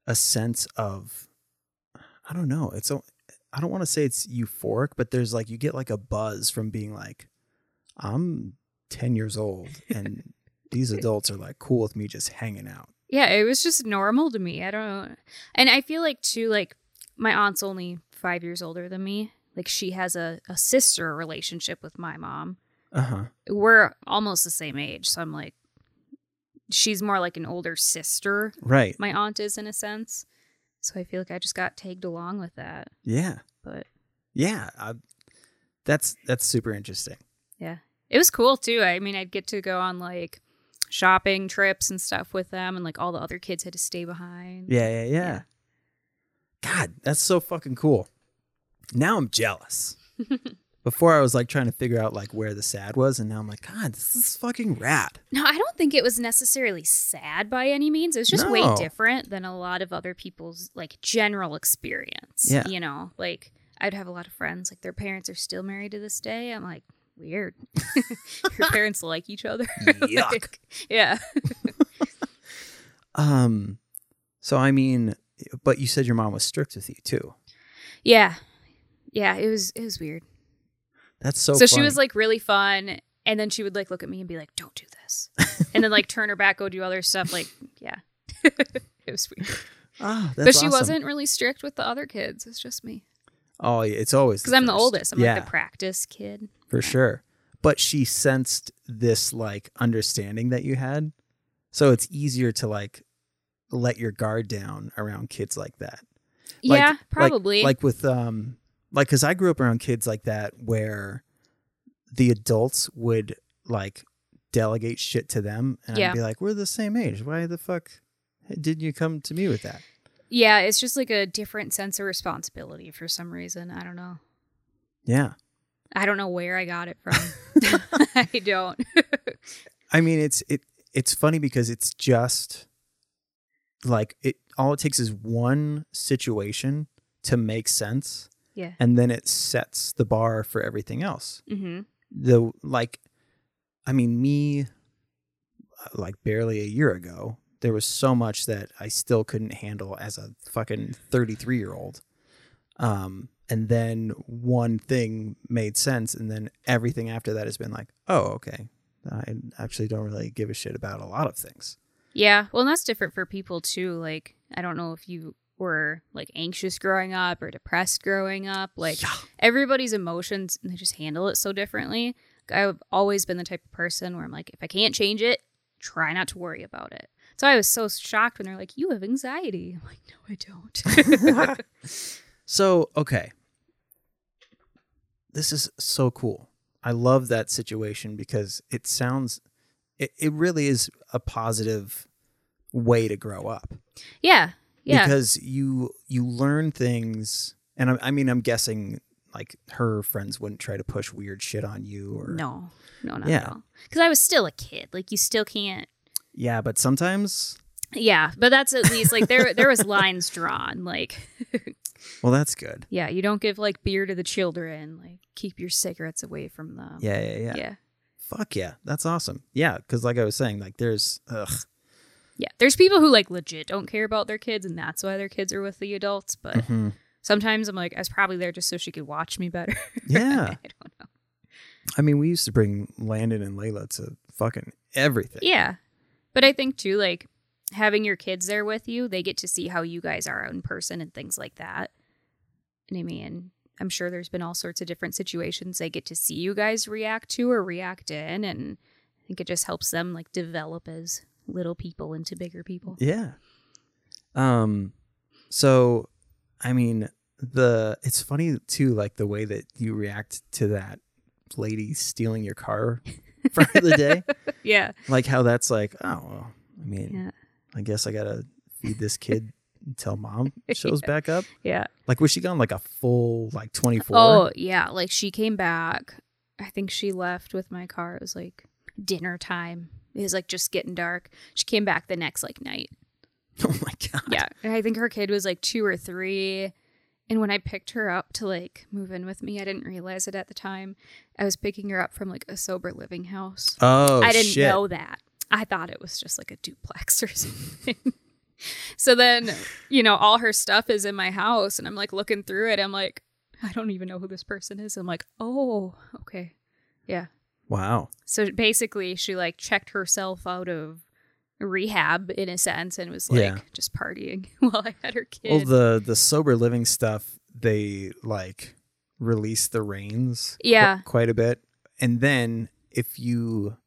a sense of I don't know. It's a, I don't want to say it's euphoric, but there's like you get like a buzz from being like I'm 10 years old and these (laughs) adults are like cool with me just hanging out. Yeah, it was just normal to me. I don't. And I feel like, too, like my aunt's only five years older than me. Like she has a, a sister relationship with my mom. Uh-huh. We're almost the same age. So I'm like, she's more like an older sister, Right. my aunt is in a sense. So I feel like I just got tagged along with that. Yeah. But Yeah. I, that's that's super interesting. yeah, it was cool too. I mean, I'd get to go on like shopping trips and stuff with them, and like all the other kids had to stay behind. Yeah, yeah, yeah. Yeah. God, that's so fucking cool. Now I'm jealous. (laughs) Before I was like trying to figure out like where the sad was, and now I'm like, God, this is fucking rad. No, I don't think it was necessarily sad by any means. It was just way different than a lot of other people's like general experience. Yeah. You know, like I'd have a lot of friends, like their parents are still married to this day. I'm like, weird. (laughs) (laughs) Your parents like each other. (laughs) Yuck. Like, yeah. Um, so I mean, but you said your mom was strict with you too. Yeah. Yeah. It was it was weird. That's so. So, she was like really fun. And then she would like look at me and be like, Don't do this. and then like turn her back, go do other stuff. Like, yeah. it was weird. ah, but she awesome. wasn't really strict with the other kids. It's just me. Oh, yeah, it's always Because I'm the oldest. I'm yeah, like the practice kid. For sure. But she sensed this like understanding that you had, so it's easier to like let your guard down around kids like that. Like- yeah, like- probably. like with um like because i grew up around kids like that where the adults would like delegate shit to them and Yeah. i'd be like we're the same age why the fuck did you come to me with that yeah, it's just like a different sense of responsibility for some reason. I don't know. yeah I don't know where I got it from. (laughs) (laughs) I don't. i mean it's it it's funny because it's just like it all it takes is one situation to make sense yeah. and then it sets the bar for everything else hmm the like i mean me uh, like barely a year ago there was so much that i still couldn't handle as a fucking 33 year old um and then one thing made sense and then everything after that has been like oh okay i actually don't really give a shit about a lot of things Yeah. Well, and that's different for people too. Like, I don't know if you were like anxious growing up or depressed growing up. Like, Yeah. everybody's emotions, they just handle it so differently. I've always been the type of person where I'm like, if I can't change it, try not to worry about it. So I was so shocked when they're like, you have anxiety. I'm like, no, I don't. (laughs) (laughs) (laughs) So, okay. This is so cool. I love that situation because it sounds it, it really is a positive way to grow up. yeah. Yeah. Because you you learn things and I, I mean I'm guessing like her friends wouldn't try to push weird shit on you or no, no, not Yeah. at all. Because I was still a kid. Like, you still can't. Yeah, but sometimes Yeah. But that's at least like there, there was lines drawn. Like, (laughs) well that's good. Yeah, you don't give like beer to the children. Like keep your cigarettes away from them. Yeah, yeah, yeah. Yeah. Fuck yeah. That's awesome. Yeah, cuz like I was saying like there's ugh Yeah. There's people who like legit don't care about their kids and that's why their kids are with the adults, but mhm. sometimes I'm like I was probably there just so she could watch me better. (laughs) Yeah. I don't know. I mean, we used to bring Landon and Layla to fucking everything. Yeah. But I think too like having your kids there with you, they get to see how you guys are in person and things like that. And I mean, I'm sure there's been all sorts of different situations they get to see you guys react to or react in. And I think it just helps them like develop as little people into bigger people. Yeah. Um so I mean the it's funny too like the way that you react to that lady stealing your car for the day. (laughs) Yeah. Like how that's like, oh well, I mean, Yeah. I guess I got to feed this kid until mom (laughs) shows Yeah. back up. Yeah. Like was she gone like a full like 24? Oh, yeah. Like she came back. I think she left with my car. It was like dinner time. It was like just getting dark. She came back the next like night. (laughs) Oh my god. Yeah. And I think her kid was like two or three. And when I picked her up to like move in with me, I didn't realize it at the time. I was picking her up from like a sober living house. Oh I didn't shit. know that. I thought it was just like a duplex or (laughs) something. so then, you know, all her stuff is in my house and I'm like looking through it. I'm like, I don't even know who this person is. I'm like, oh, okay. Yeah. Wow. So basically, she like checked herself out of rehab in a sense and was like Yeah. just partying (laughs) while I had her kid. Well, the the sober living stuff, they like release the reins, qu- Yeah. quite a bit. And then if you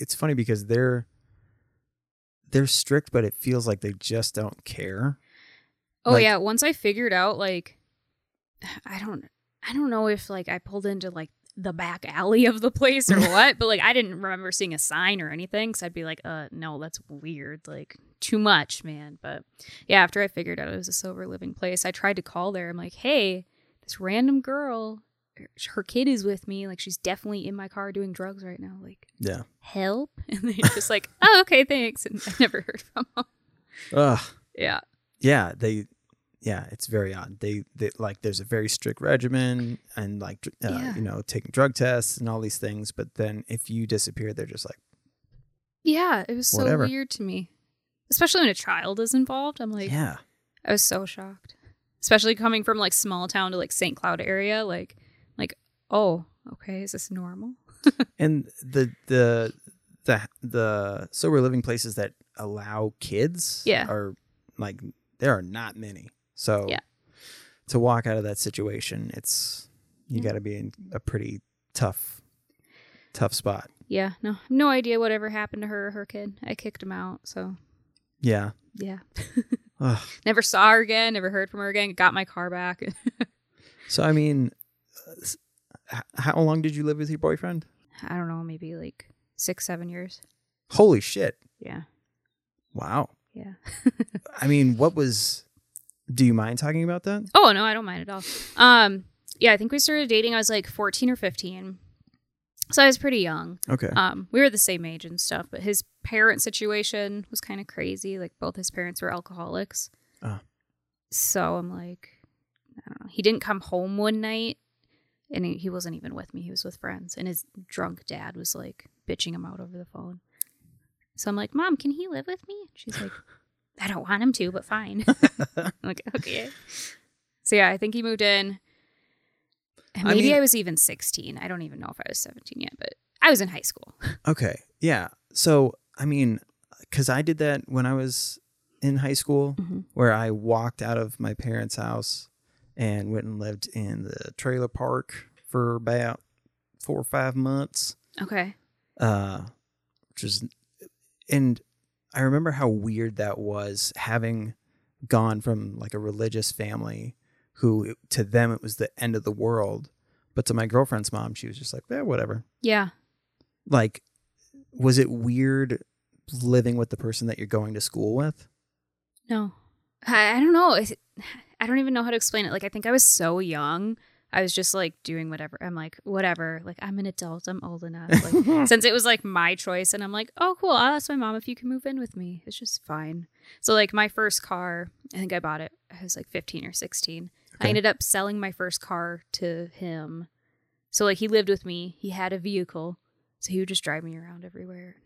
it's funny because they're they're strict, but it feels like they just don't care. oh like- yeah. Once I figured out like, (sighs) I don't, I don't know if like I pulled into like the back alley of the place or (laughs) what, but like I didn't remember seeing a sign or anything. So I'd be like, uh, no, that's weird. Like too much, man. But yeah, after I figured out it was a sober living place, I tried to call there. I'm like, hey, this random girl, her kid is with me. Like she's definitely in my car doing drugs right now. Like Yeah. help. (laughs) And they just like, oh, okay, thanks. And I never heard from them. Ugh. Yeah. Yeah. They. Yeah, it's very odd. They, they like there's a very strict regimen and like uh, Yeah. you know taking drug tests and all these things. But then if you disappear, they're just like, Yeah. It was so weird to me. Especially when a child is involved. I'm like, yeah, I was so shocked. Especially coming from like small town to like St. Cloud area. Like, oh, okay, is this normal? (laughs) and the the the the sober living places that allow kids Yeah. are like there are not many so Yeah. to walk out of that situation it's you Yeah. got to be in a pretty tough tough spot Yeah. No, no idea whatever happened to her or her kid. I kicked him out. So yeah yeah. (laughs) (laughs) Never saw her again. Never heard from her again. Got my car back. so i mean h- how long did you live with your boyfriend I don't know, maybe like six, seven years. holy shit Yeah. wow Yeah. i mean (laughs) what was do you mind talking about that Oh no, I don't mind at all. Um, yeah, I think we started dating. I was like fourteen or fifteen, so I was pretty young. okay Um, we were the same age and stuff, but his parent situation was kind of crazy. Like both his parents were alcoholics. Ah. So I'm like, I don't know. He didn't come home one night, and he, he wasn't even with me. He was with friends, and his drunk dad was like bitching him out over the phone. So I'm like, Mom, can he live with me? She's like, (laughs) I don't want him to, but fine. I'm (laughs) (laughs) like, okay. So yeah, I think he moved in. And I maybe I, mean- was even 16. I don't even know if I was 17 yet, but I was in high school. Okay. Yeah. So, I mean, because I did that when I was in high school, Mhm. where I walked out of my parents' house and went and lived in the trailer park for about four or five months. Okay. Uh, which is, and I remember how weird that was having gone from like a religious family who to them it was the end of the world. But to my girlfriend's mom, she was just like, yeah, whatever Yeah. like was it weird living with the person that you're going to school with No. I, I don't know. Is it- I don't even know how to explain it. Like, I think I was so young. I was just like doing whatever. I'm like, whatever. Like, I'm an adult. I'm old enough. Like, (laughs) since it was like my choice, and I'm like, oh, cool. I'll ask my mom if you can move in with me. It's just fine. So, like, my first car, I think I bought it. I was like 15 or 16. I ended up selling my first car to him. So, like, he lived with me. He had a vehicle. So, he would just drive me around everywhere.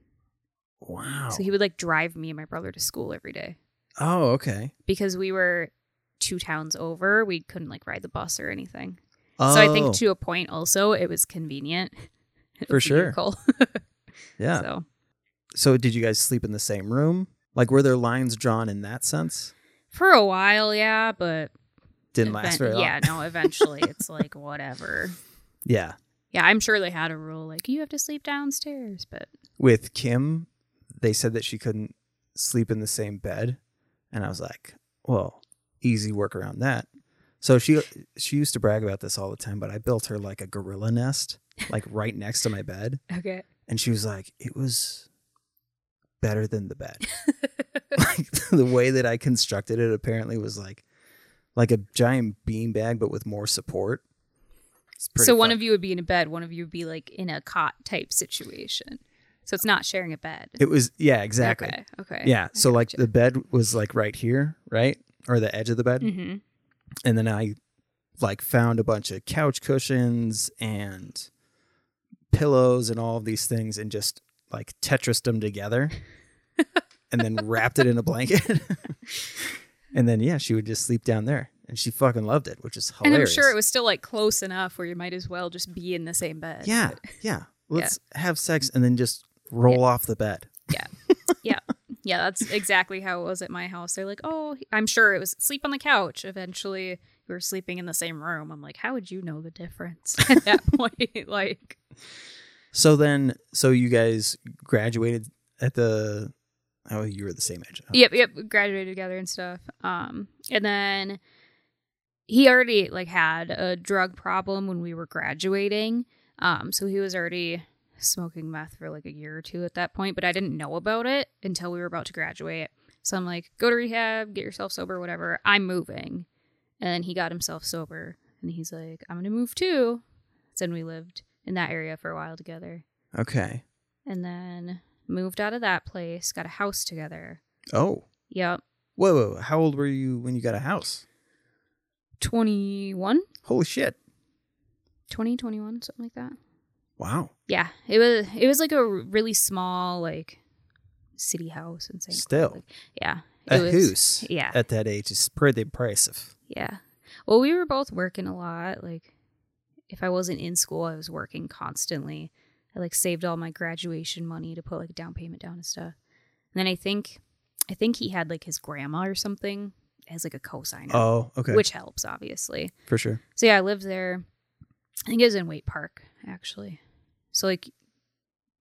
wow So, he would like drive me and my brother to school every day oh okay because we were two towns over. We couldn't like ride the bus or anything. So I Oh, think to a point also it was convenient. (laughs) For sure. (laughs) Yeah so. So did you guys sleep in the same room like were there lines drawn in that sense for a while, yeah, but Didn't last Event- very long. Yeah, no, eventually (laughs) it's like whatever. Yeah. Yeah, I'm sure they had a rule like you have to sleep downstairs, but With Kim, they said that she couldn't sleep in the same bed, and I was like, "Well, easy work around that." So she she used to brag about this all the time, but I built her like a gorilla nest, like right next to my bed, (laughs) okay. and she was like, "It was better than the bed." (laughs) like (laughs) the way that I constructed it apparently was like like a giant bean bag, but with more support. So one of you would be in a bed, one of you would be like in a cot type situation. So it's not sharing a bed. it was yeah exactly Okay. Okay. yeah. So like the bed was like right here, right, or the edge of the bed, hmm and then I like found a bunch of couch cushions and pillows and all of these things, and just like Tetris them together, (laughs) and then wrapped it in a blanket. (laughs) and then yeah, she would just sleep down there, and she fucking loved it, which is hilarious. And. I'm sure it was still like close enough where you might as well just be in the same bed. Yeah, yeah. (laughs) Let's have sex and then just roll off the bed. Yeah. Yeah, that's exactly how it was at my house. They're like, oh, I'm sure it was sleep on the couch. Eventually, we were sleeping in the same room. I'm like, how would you know the difference (laughs) at that point? like, So then, so you guys graduated at the. Oh, you were the same age. yep, yep, graduated together and stuff. Um, and then he already like had a drug problem when we were graduating. Um, so he was already smoking meth for like a year or two at that point, but I didn't know about it until we were about to graduate. So I'm like, go to rehab, get yourself sober, whatever. I'm moving. And then he got himself sober and he's like, I'm gonna move too. So then we lived in that area for a while together. Okay. And then moved out of that place, got a house together. Oh. Yep. Whoa, whoa. How old were you when you got a house? 21, Holy shit. 20, 21, something like that. Wow. Yeah, it was it was like a really small like city house in St. Still. Yeah, A it was- house Yeah, at that age is pretty impressive. yeah. Well, we were both working a lot. Like, if I wasn't in school, I was working constantly. I like saved all my graduation money to put like a down payment down and stuff. And then I think, I think he had like his grandma or something as like a cosigner, Oh, okay. which helps obviously. For sure. So yeah, I lived there. I think it was in Waite Park, actually. So like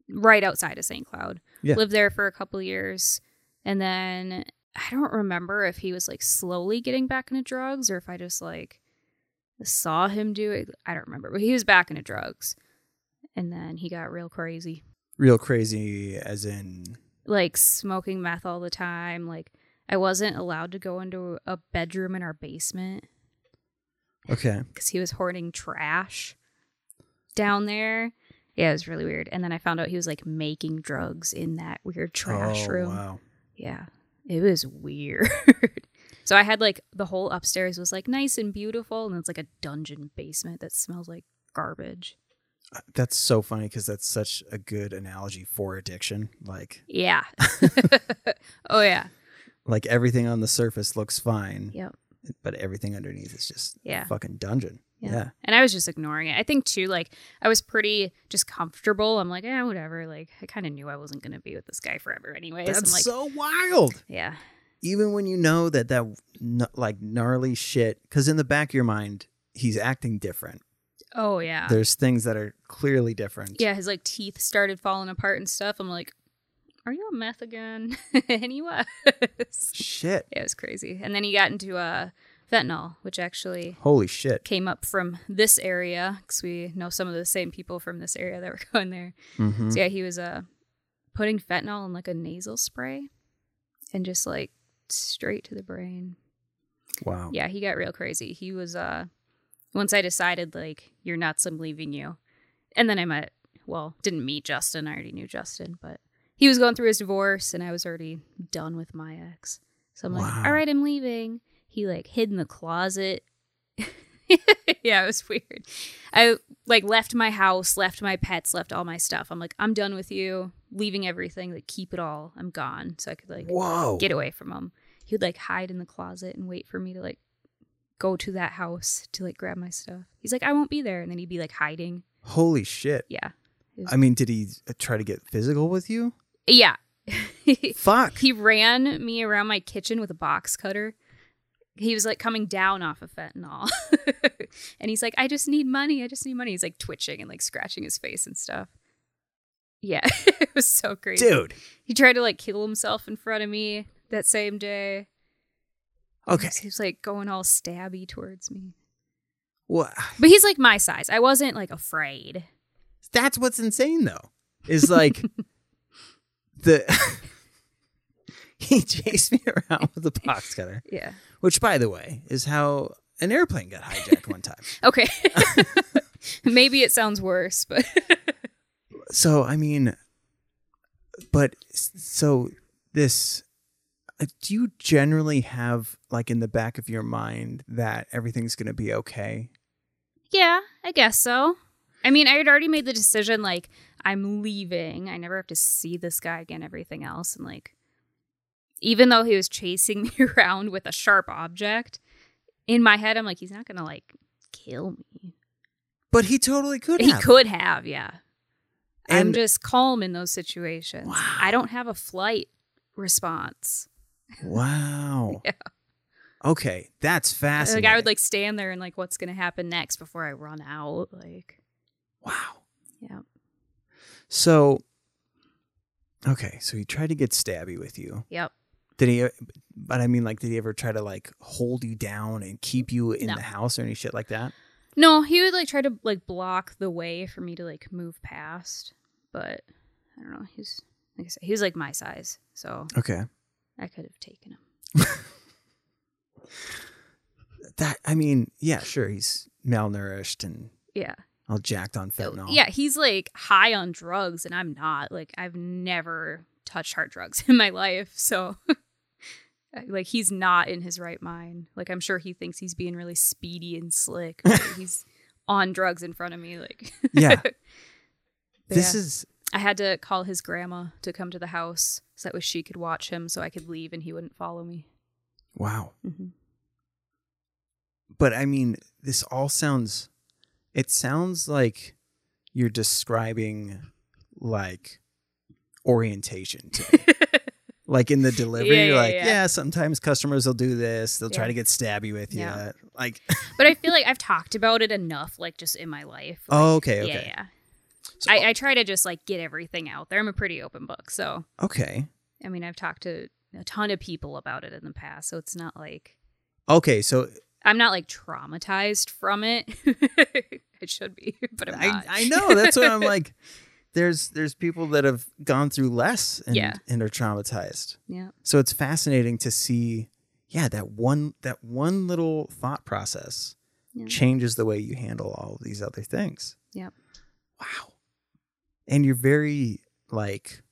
right outside of St. Cloud. Yeah. Lived there for a couple of years. And then I don't remember if he was like slowly getting back into drugs or if I just like saw him do it. I don't remember. But he was back into drugs. And then he got real crazy. Real crazy, as in. Like smoking meth all the time. Like I wasn't allowed to go into a bedroom in our basement. Okay. because he was hoarding trash down there. Yeah, it was really weird. And then I found out he was like making drugs in that weird trash oh, room. Wow. Yeah, it was weird. (laughs) so I had like the whole upstairs was like nice and beautiful, and it's like a dungeon basement that smells like garbage. Uh, That's so funny because that's such a good analogy for addiction. Like, Yeah. (laughs) (laughs) oh yeah. like everything on the surface looks fine, Yep. but everything underneath is just Yeah. fucking dungeon. Yeah. Yeah. And I was just ignoring it. I think too, like I was pretty just comfortable. I'm like, yeah, whatever. Like I kind of knew I wasn't gonna be with this guy forever, anyways. That's I'm like, so wild. yeah, Even when you know that that like gnarly shit, because in the back of your mind, he's acting different. oh yeah, There's things that are clearly different. yeah. His like teeth started falling apart and stuff. I'm like, are you a meth again? (laughs) and he was. Shit. it was crazy. And then he got into uh, fentanyl, which actually Holy shit. came up from this area because we know some of the same people from this area that were (laughs) going there. hmm So yeah, he was uh putting fentanyl in like a nasal spray and just like straight to the brain. Wow. Yeah, he got real crazy. He was uh once I decided like you're nuts, I'm leaving you. And then I met well, didn't meet Justin, I already knew Justin, but he was going through his divorce and I was already done with my ex. So I'm like, all right, I'm leaving. He like hid in the closet. (laughs) yeah, it was weird. I like left my house, left my pets, left all my stuff. I'm like, I'm done with you, leaving everything, like keep it all. I'm gone. So I could like Whoa. get away from him. He would like hide in the closet and wait for me to like go to that house to like grab my stuff. He's like, I won't be there. And then he'd be like hiding. Holy shit. Yeah. I mean, did he uh, try to get physical with you? Yeah. (laughs) Fuck. he ran me around my kitchen with a box cutter he was like coming down off of fentanyl. (laughs) and he's like, I just need money. I just need money. He's like twitching and like scratching his face and stuff. Yeah, (laughs) it was so crazy. Dude. He tried to like kill himself in front of me that same day. Okay. He was like going all stabby towards me. What? But he's like my size. I wasn't like afraid. that's what's insane though. Is like (laughs) the he (laughs) chased me around with a box cutter, Yeah. which by the way is how an airplane got hijacked one time. (laughs) Okay. (laughs) Maybe it sounds worse, but So I mean, but so this, uh, do you generally have like in the back of your mind that everything's going to be okay? yeah, I guess so. I mean, I had already made the decision like I'm leaving. I never have to see this guy again, everything else. And like, even though he was chasing (laughs) me around with a sharp object, in my head, I'm like, he's not going to like kill me. But he totally could. Have. He have. could have, yeah. I'm just calm in those situations. Wow. I don't have a flight response. Wow. (laughs) Yeah. Okay, that's fascinating. Like I would like stand there and like, what's gonna happen next before I run out? Like, Wow. yeah, So, okay, so he tried to get stabby with you. yep. Did he? But I mean, like, did he ever try to like hold you down and keep you in No. the house or any shit like that? No, he would like try to like block the way for me to like move past, but I don't know. He's like I said, he was like my size, so Okay. I could have taken him. (laughs) That I mean, yeah, sure, he's malnourished and Yeah, all jacked on oh, fentanyl. yeah. He's like high on drugs, and I'm not. Like I've never touched hard drugs (laughs) in my life, so. (laughs) Like he's not in his right mind. Like I'm sure he thinks he's being really speedy and slick. (laughs) he's on drugs in front of me. Like (laughs) Yeah. This yeah. is I had to call his grandma to come to the house so that way she could watch him so I could leave and he wouldn't follow me. wow. hmm But I mean, this all sounds. It sounds like you're describing like orientation to me. (laughs) like in the delivery, Yeah, you're yeah, like, yeah. yeah. sometimes customers will do this. They'll try to get stabby with you. Like, (laughs) But I feel like I've talked about it enough, like just in my life. Like, oh, okay, Yeah, okay, yeah. So- I, I try to just like get everything out there. I'm a pretty open book. So, okay, I mean, I've talked to a ton of people about it in the past. So it's not like okay. So I'm not like traumatized from it. (laughs) it should be, but I'm I, not. I know that's what I'm (laughs) like. There's there's people that have gone through less and, Yeah. and are traumatized. yeah. So it's fascinating to see, yeah, that one that one little thought process Yeah. changes the way you handle all of these other things. Yep. Wow. And you're very like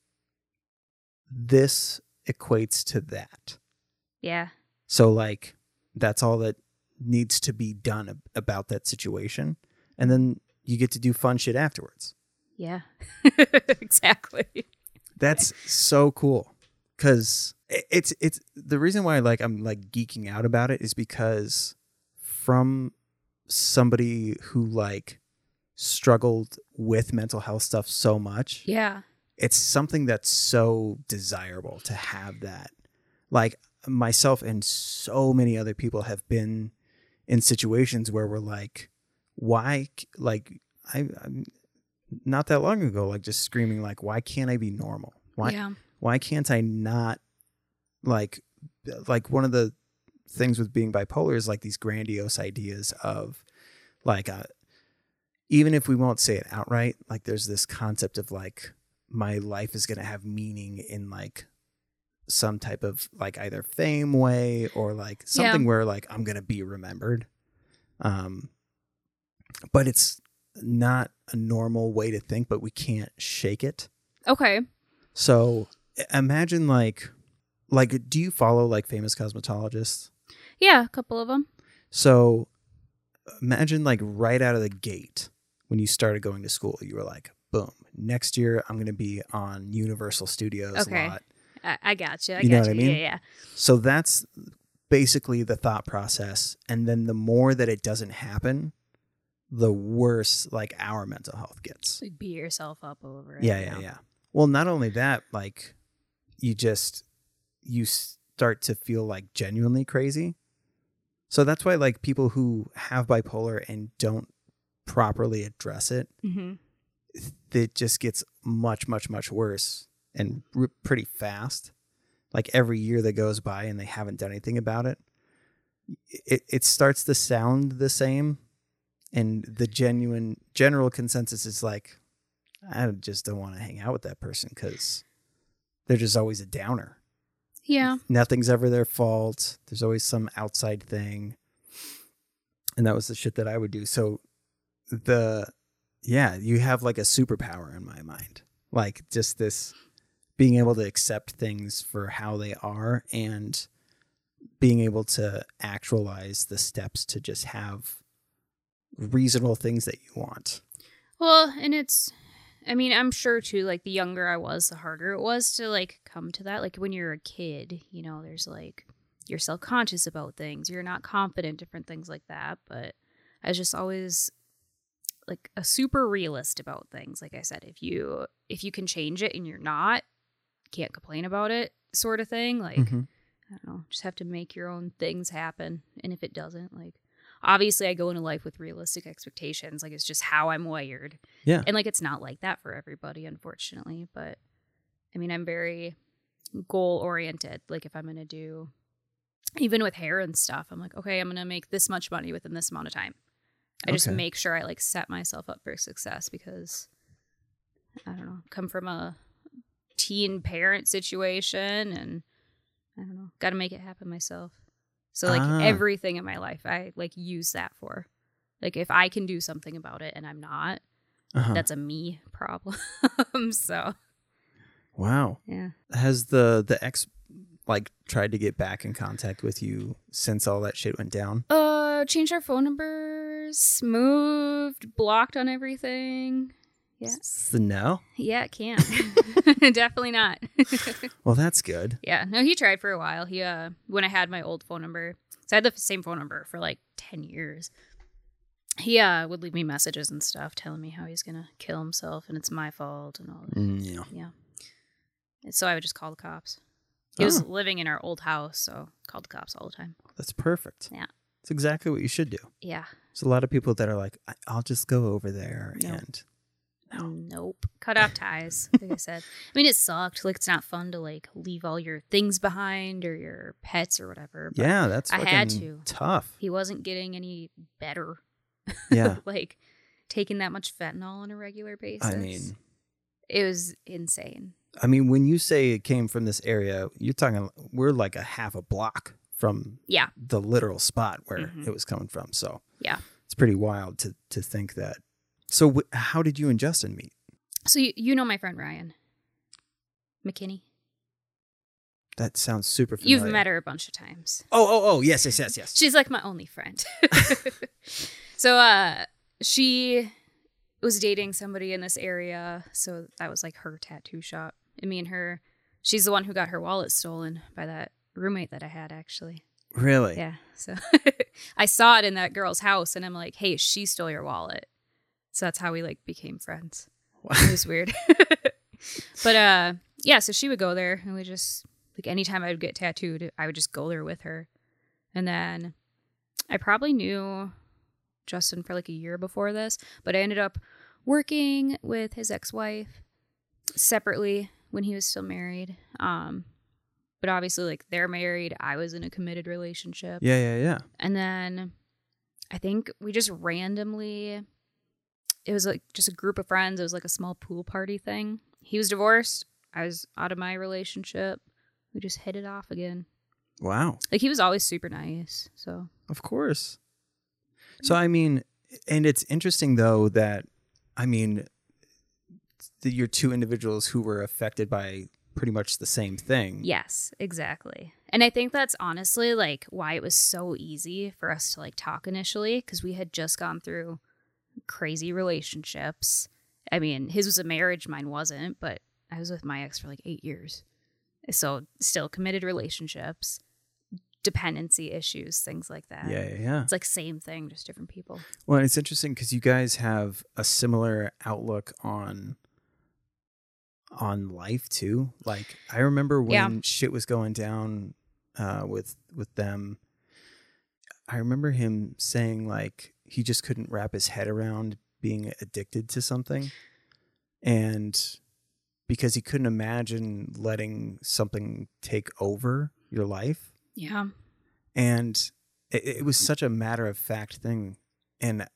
this equates to that. Yeah. So like that's all that needs to be done ab- about that situation and then you get to do fun shit afterwards. Yeah. (laughs) exactly. That's so cool because it's it's the reason why like I'm like geeking out about it is because from somebody who like struggled with mental health stuff so much, Yeah. it's something that's so desirable to have that. Like myself and so many other people have been in situations where we're like, why? Like I, I'm not that long ago, like just screaming, like, why can't I be normal? Why? Yeah. Why can't I not like like one of the things with being bipolar is like these grandiose ideas of like uh, even if we won't say it outright, like there's this concept of like my life is going to have meaning in like some type of like either fame way or like Yeah. something where like I'm going to be remembered. Um but it's not a normal way to think, but we can't shake it. Okay. So imagine like like do you follow like famous cosmetologists? Yeah, a couple of them. So imagine like right out of the gate when you started going to school, you were like, boom, next year I'm going to be on Universal Studios Okay. lot. I, I got you. I You know what. I mean? Yeah, yeah. So that's basically the thought process. And then the more that it doesn't happen, the worse like our mental health gets. Like beat yourself up over it. Yeah, yeah, yeah. Well, not only that, like you just you start to feel like genuinely crazy So that's why like people who have bipolar and don't properly address it, Mm-hmm. it just gets much much much worse and r- pretty fast. Like every year that goes by and they haven't done anything about it, it it starts to sound the same and the genuine general consensus is like I just don't want to hang out with that person cuz they're just always a downer. Yeah. nothing's ever their fault. There's always some outside thing. And that was the shit that I would do. So the yeah, you have like a superpower in my mind. Like just this being able to accept things for how they are and being able to actualize the steps to just have reasonable things that you want. Well, and it's, I mean, I'm sure too, like the younger I was, the harder it was to like come to that. Like when you're a kid, you know, there's like, you're self conscious about things, you're not confident, different things like that. But I was just always like a super realist about things. Like I said, if you, if you can change it and you're not, can't complain about it, sort of thing. Like, Mhm. I don't know, just have to make your own things happen. And if it doesn't, like, obviously I go into life with realistic expectations. Like, it's just how I'm wired. Yeah. And like, it's not like that for everybody, unfortunately. But I mean, I'm very goal oriented. Like, if I'm going to do, even with hair and stuff, I'm like, okay, I'm going to make this much money within this amount of time. I just make sure I like set myself up for success because I don't know, come from a teen parent situation and I don't know, got to make it happen myself. So like Ah. everything in my life, I like use that for. Like if I can do something about it and I'm not, Uh-huh. that's a me (laughs) problem. so wow. yeah, Has the the ex like tried to get back in contact with you since all that shit went down? uh, changed our phone numbers, moved, blocked on everything. Yeah, S- No. yeah, it can't. (laughs) Definitely not. (laughs) Well, that's good. Yeah, no, he tried for a while. He uh when I had my old phone number, so I had the same phone number for like ten years. He uh would leave me messages and stuff telling me how he's gonna kill himself and it's my fault and all that. Mm, yeah. Yeah. And so I would just call the cops. He was Oh. living in our old house, so called the cops all the time. That's perfect. Yeah. It's exactly what you should do. Yeah. There's a lot of people that are like, I'll just go over there No. and No. Nope. Cut off ties, like I said. (laughs) I mean, it sucked. Like, it's not fun to, like, leave all your things behind or your pets or whatever. But yeah, that's I had to. tough. He wasn't getting any better. (laughs) Yeah. like, taking that much fentanyl on a regular basis. I mean, it was insane. I mean, when you say it came from this area, you're talking we're like a half a block from Yeah. the literal spot where Mhm. it was coming from. So Yeah. it's pretty wild to to think that. So wh- how did you and Justin meet? So, you, you know my friend Ryan McKinney? That sounds super familiar. You've met her a bunch of times. Oh, oh, oh, yes, yes, yes, yes. She's like my only friend. (laughs) so uh she was dating somebody in this area, so that was like her tattoo shop. And me and her she's the one who got her wallet stolen by that roommate that I had actually. Really? Yeah. So (laughs) I saw it in that girl's house and I'm like, "Hey, she stole your wallet." So that's how we like became friends. Wow. It was weird. (laughs) but uh yeah, so she would go there and we just like anytime I would get tattooed, I would just go there with her. And then I probably knew Justin for like a year before this, but I ended up working with his ex-wife separately when he was still married. Um but obviously like they're married, I was in a committed relationship. Yeah, yeah, yeah. And then I think we just randomly, it was like just a group of friends. It was like a small pool party thing. He was divorced. I was out of my relationship. We just hit it off again. Wow. Like he was always super nice. So Of course. So I mean, and it's interesting though that I mean, the, you're two individuals who were affected by pretty much the same thing. yes, exactly. And I think that's honestly like why it was so easy for us to like talk initially because we had just gone through crazy relationships. I mean, his was a marriage, mine wasn't, but I was with my ex for like eight years. So still committed relationships, dependency issues, things like that. Yeah, yeah, yeah. It's like same thing, just different people. Well, it's interesting because you guys have a similar outlook on on life too. Like I remember when Yeah. shit was going down uh, with with them. I remember him saying like he just couldn't wrap his head around being addicted to something. And because he couldn't imagine letting something take over your life. Yeah. And it, it was such a matter of fact thing. And,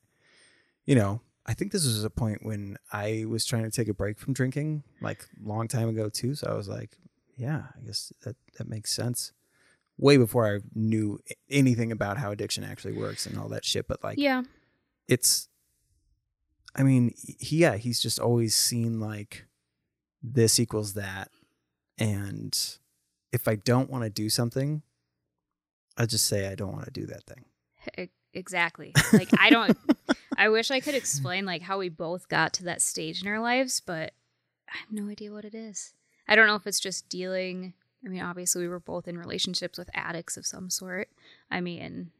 you know, I think this was a point when I was trying to take a break from drinking, like long time ago too. So I was like, yeah, I guess that that makes sense. Way before I knew anything about how addiction actually works and all that shit. But like, Yeah. it's, I mean, he, yeah, he's just always seen like this equals that, and if I don't want to do something, I just say I don't want to do that thing. Exactly. Like I don't (laughs) I wish I could explain like how we both got to that stage in our lives, but I have no idea what it is. I don't know if it's just dealing I mean, obviously we were both in relationships with addicts of some sort. I mean,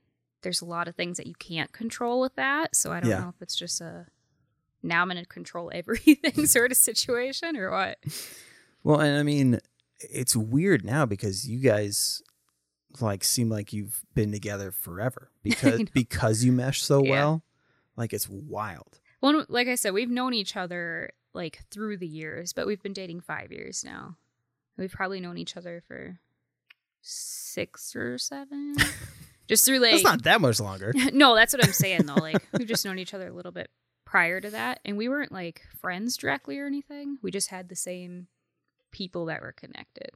there's a lot of things that you can't control with that, so I don't Yeah. know if it's just a now I'm going to control (laughs) everything (laughs) sort of situation or what. Well, and I mean, it's weird now because you guys like seem like you've been together forever (laughs) because because you mesh so Yeah. well. Like it's wild. Well, like I said, we've known each other like through the years, but we've been dating five years now. We've probably known each other for six or seven. (laughs) just through like That's not that much longer. (laughs) no, that's what I'm saying though. Like (laughs) we've just known each other a little bit prior to that, and we weren't like friends directly or anything. We just had the same people that were connected.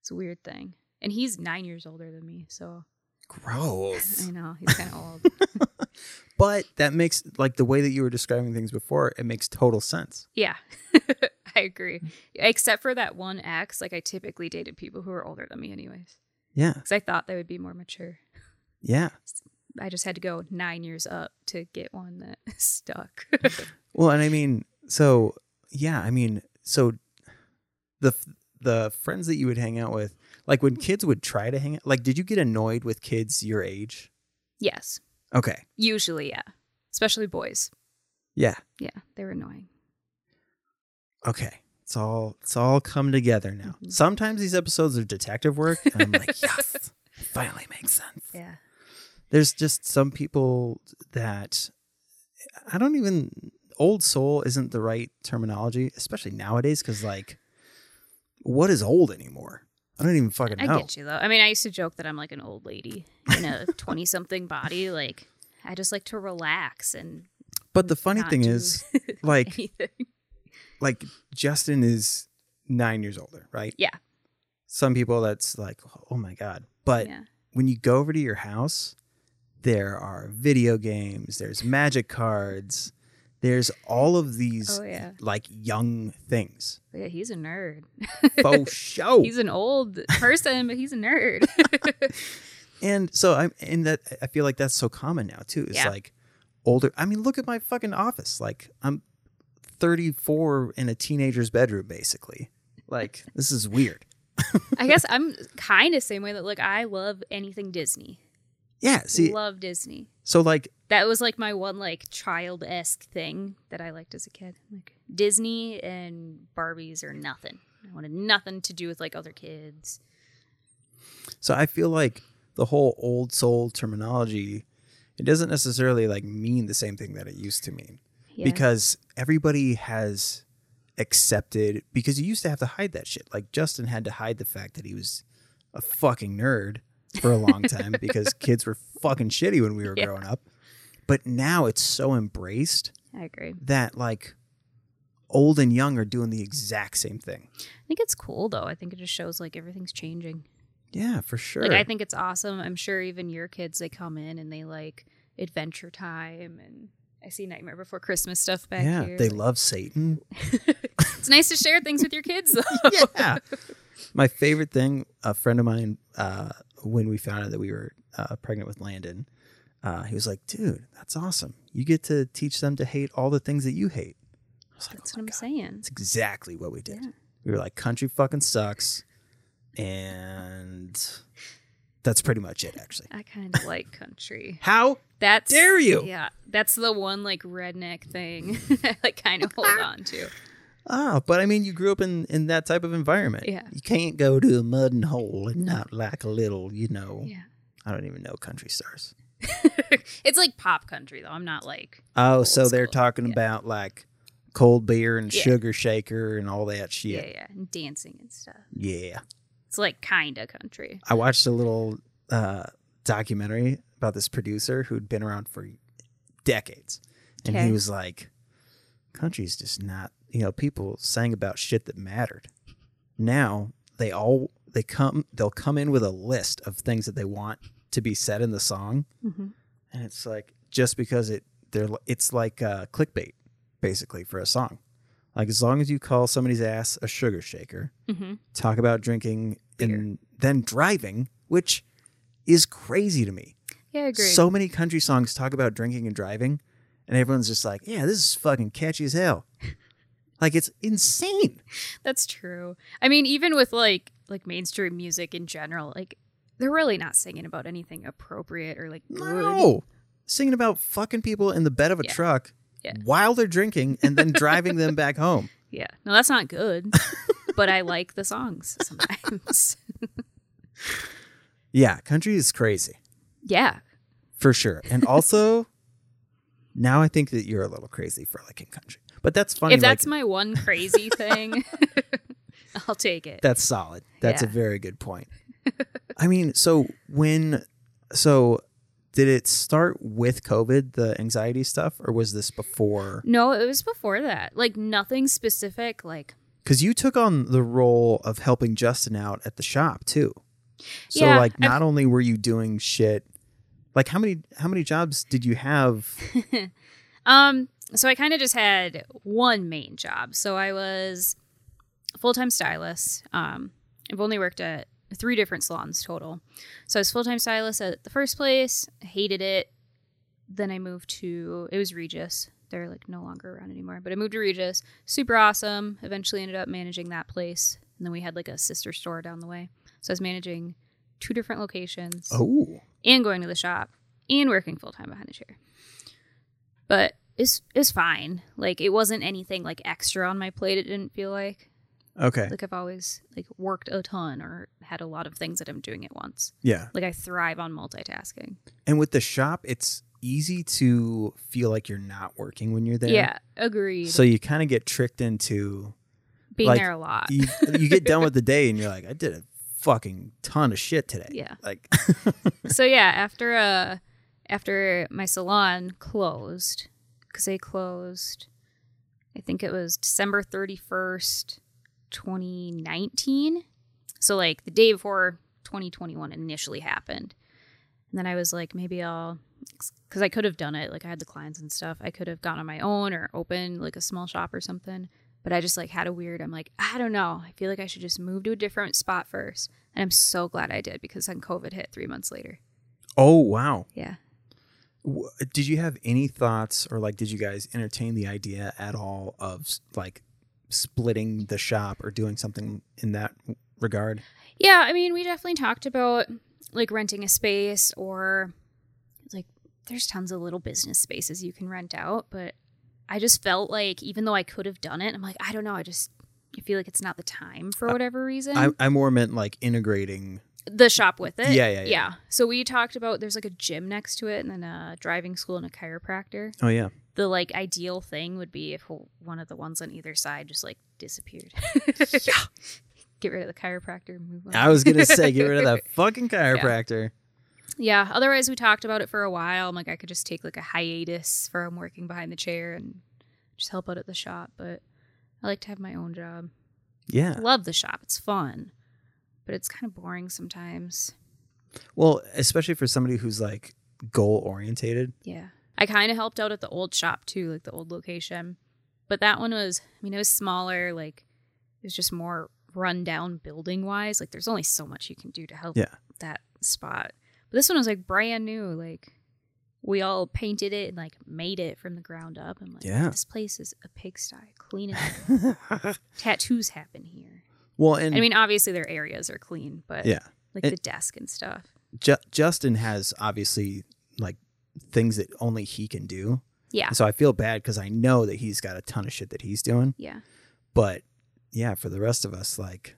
It's a weird thing. And he's nine years older than me, so Gross. I know he's kind of old. But that makes like the way that you were describing things before, it makes total sense. Yeah, I agree. Except for that one ex, like I typically dated people who were older than me, anyways, Yeah. because I thought they would be more mature. Yeah. I just had to go nine years up to get one that (laughs) stuck. (laughs) Well, and I mean, so yeah, I mean, so the the friends that you would hang out with, like when kids would try to hang out, like did you get annoyed with kids your age? yes, Okay. usually, yeah, especially boys. Yeah. Yeah, they were annoying. Okay. It's all it's all come together now. Mhm. Sometimes these episodes are detective work and I'm like, (laughs) yes, finally makes sense. Yeah, There's just some people that I don't even old soul isn't the right terminology, especially nowadays, because like what is old anymore? I don't even fucking know. I get you though. I mean, I used to joke that I'm like an old lady in a (laughs) twenty-something body. Like, I just like to relax and But the funny thing is, like, (laughs) anything. Like Justin is nine years older, right? Yeah. Some people that's like, oh my god. But yeah, when you go over to your house, there are video games, there's magic cards, there's all of these oh yeah, like young things. yeah. He's a nerd. Faux (laughs) show. He's an old person, but he's a nerd. (laughs) and so I'm and that I feel like that's so common now too. It's Yeah. like older I mean, look at my fucking office. Like I'm 34 in a teenager's bedroom, basically. Like, (laughs) this is weird. I guess I'm kind of same way that like I love anything Disney. Yeah. See, love Disney. so like, That was like my one like child esque thing that I liked as a kid. Like Disney and Barbies or nothing. I wanted nothing to do with like other kids. so I feel like the whole old soul terminology, it doesn't necessarily like mean the same thing that it used to mean. Yeah. because everybody has accepted because you used to have to hide that shit. Like Justin had to hide the fact that he was a fucking nerd for a long time (laughs) because kids were fucking shitty when we were Yeah. growing up. But now it's so embraced I agree. that like old and young are doing the exact same thing. I think it's cool though. I think it just shows like everything's changing. Yeah, for sure. Like I think it's awesome. I'm sure even your kids they come in and they like Adventure Time and I see Nightmare Before Christmas stuff back yeah, here. they love Satan. (laughs) it's nice to share things with your kids though. (laughs) yeah. My favorite thing, a friend of mine, uh, when we found out that we were uh, pregnant with Landon, uh, he was like, dude, that's awesome. You get to teach them to hate all the things that you hate. I was like, That's oh what I'm God. saying. That's exactly what we did. Yeah. We were like, country fucking sucks. And that's pretty much it, actually. I kind of like country. How That's dare you? Yeah, that's the one like redneck thing (laughs) I like kind of hold on to. Ah, but I mean, you grew up in, in that type of environment. Yeah. You can't go to a mud and hole and not like a little, you know, Yeah. I don't even know country stars. (laughs) it's like pop country though. I'm not like Oh, Old so they're talking yeah. about like cold beer and Yeah. sugar shaker and all that shit. yeah, yeah, and dancing and stuff. Yeah. It's like kind of country. I watched a little uh, documentary about this producer who'd been around for decades. And he was like, country's just not, you know, people sang about shit that mattered. Now they all, they come, they'll come in with a list of things that they want to be said in the song. Mm-hmm. And it's like, just because it, they're, it's like uh, clickbait basically for a song. Like as long as you call somebody's ass a sugar shaker, Mm-hmm. talk about drinking and then driving, which is crazy to me. Yeah, I agree. So many country songs talk about drinking and driving, and everyone's just like, yeah, this is fucking catchy as hell. like it's insane. (laughs) That's true. I mean, even with like like mainstream music in general, like they're really not singing about anything appropriate or like good. No. Singing about fucking people in the bed of a Yeah. truck Yeah. while they're drinking and then (laughs) driving them back home. Yeah, no, that's not good. (laughs) but I like the songs sometimes. Yeah, country is crazy yeah, for sure. And also, (laughs) now I think that you're a little crazy for liking country. But that's funny. if that's like, my one crazy (laughs) thing, (laughs) I'll take it. That's solid. That's a very good point. I mean, so when so did it start with COVID, the anxiety stuff, or was this before? No, it was before that. Like nothing specific. Like Because you took on the role of helping Justin out at the shop too. So Yeah, like I've- not only were you doing shit like how many how many jobs did you have? (laughs) Um, so I kind of just had one main job. So I was full time stylist. Um, I've only worked at three different salons total. So I was full time stylist at the first place. Hated it. Then I moved to it was Regis. They're like no longer around anymore. But I moved to Regis. Super awesome. Eventually ended up managing that place. And then we had like a sister store down the way. So I was managing two different locations Oh. and going to the shop and working full time behind the chair. But it's it's fine. Like it wasn't anything like extra on my plate. It didn't feel like Okay. like I've always like worked a ton or had a lot of things that I'm doing at once. Yeah. Like I thrive on multitasking. And with the shop, it's easy to feel like you're not working when you're there. Yeah, agreed. So you kind of get tricked into Being like, there a lot. you, you get done with the day and you're like, I did a fucking ton of shit today. Yeah. Like, (laughs) so yeah, (laughs) after uh after my salon closed, because they closed, I think it was December thirty first, twenty nineteen. So like the day before twenty twenty one initially happened, and then I was like, maybe I'll, because I could have done it. Like I had the clients and stuff. I could have gone on my own or opened like a small shop or something. But I just like had a weird. I'm like, I don't know. I feel like I should just move to a different spot first. And I'm so glad I did because then COVID hit three months later. oh, wow. Yeah. W- Did you have any thoughts or like, did you guys entertain the idea at all of like splitting the shop or doing something in that regard? Yeah, I mean, we definitely talked about like renting a space or like there's tons of little business spaces you can rent out, but I just felt like even though I could have done it, I'm like, I don't know, I just I feel like it's not the time for whatever reason. I, I more meant like integrating. the shop with it. Yeah, yeah, yeah. Yeah. So we talked about there's like a gym next to it and then a driving school and a chiropractor. Oh, yeah. The like ideal thing would be if one of the ones on either side just like disappeared. yeah. (laughs) Get rid of the chiropractor and move on. I was going to say, get rid of that (laughs) fucking chiropractor. Yeah. Otherwise, we talked about it for a while. I'm like, I could just take like a hiatus from working behind the chair and just help out at the shop. But I like to have my own job. Yeah. I love the shop. It's fun, but it's kind of boring sometimes. Well, especially for somebody who's like goal orientated. Yeah. I kind of helped out at the old shop too, like the old location. But that one was, I mean, it was smaller. Like, it was just more run down building wise. Like, there's only so much you can do to help Yeah. that spot. But this one was like brand new. Like, we all painted it and like made it from the ground up. I'm like, Yeah. this place is a pigsty. Clean it up. (laughs) Tattoos happen here. well, and I mean, obviously their areas are clean, but yeah. like It- the desk and stuff. Ju- Justin has obviously like things that only he can do. Yeah. So I feel bad because I know that he's got a ton of shit that he's doing. Yeah. But yeah, for the rest of us, like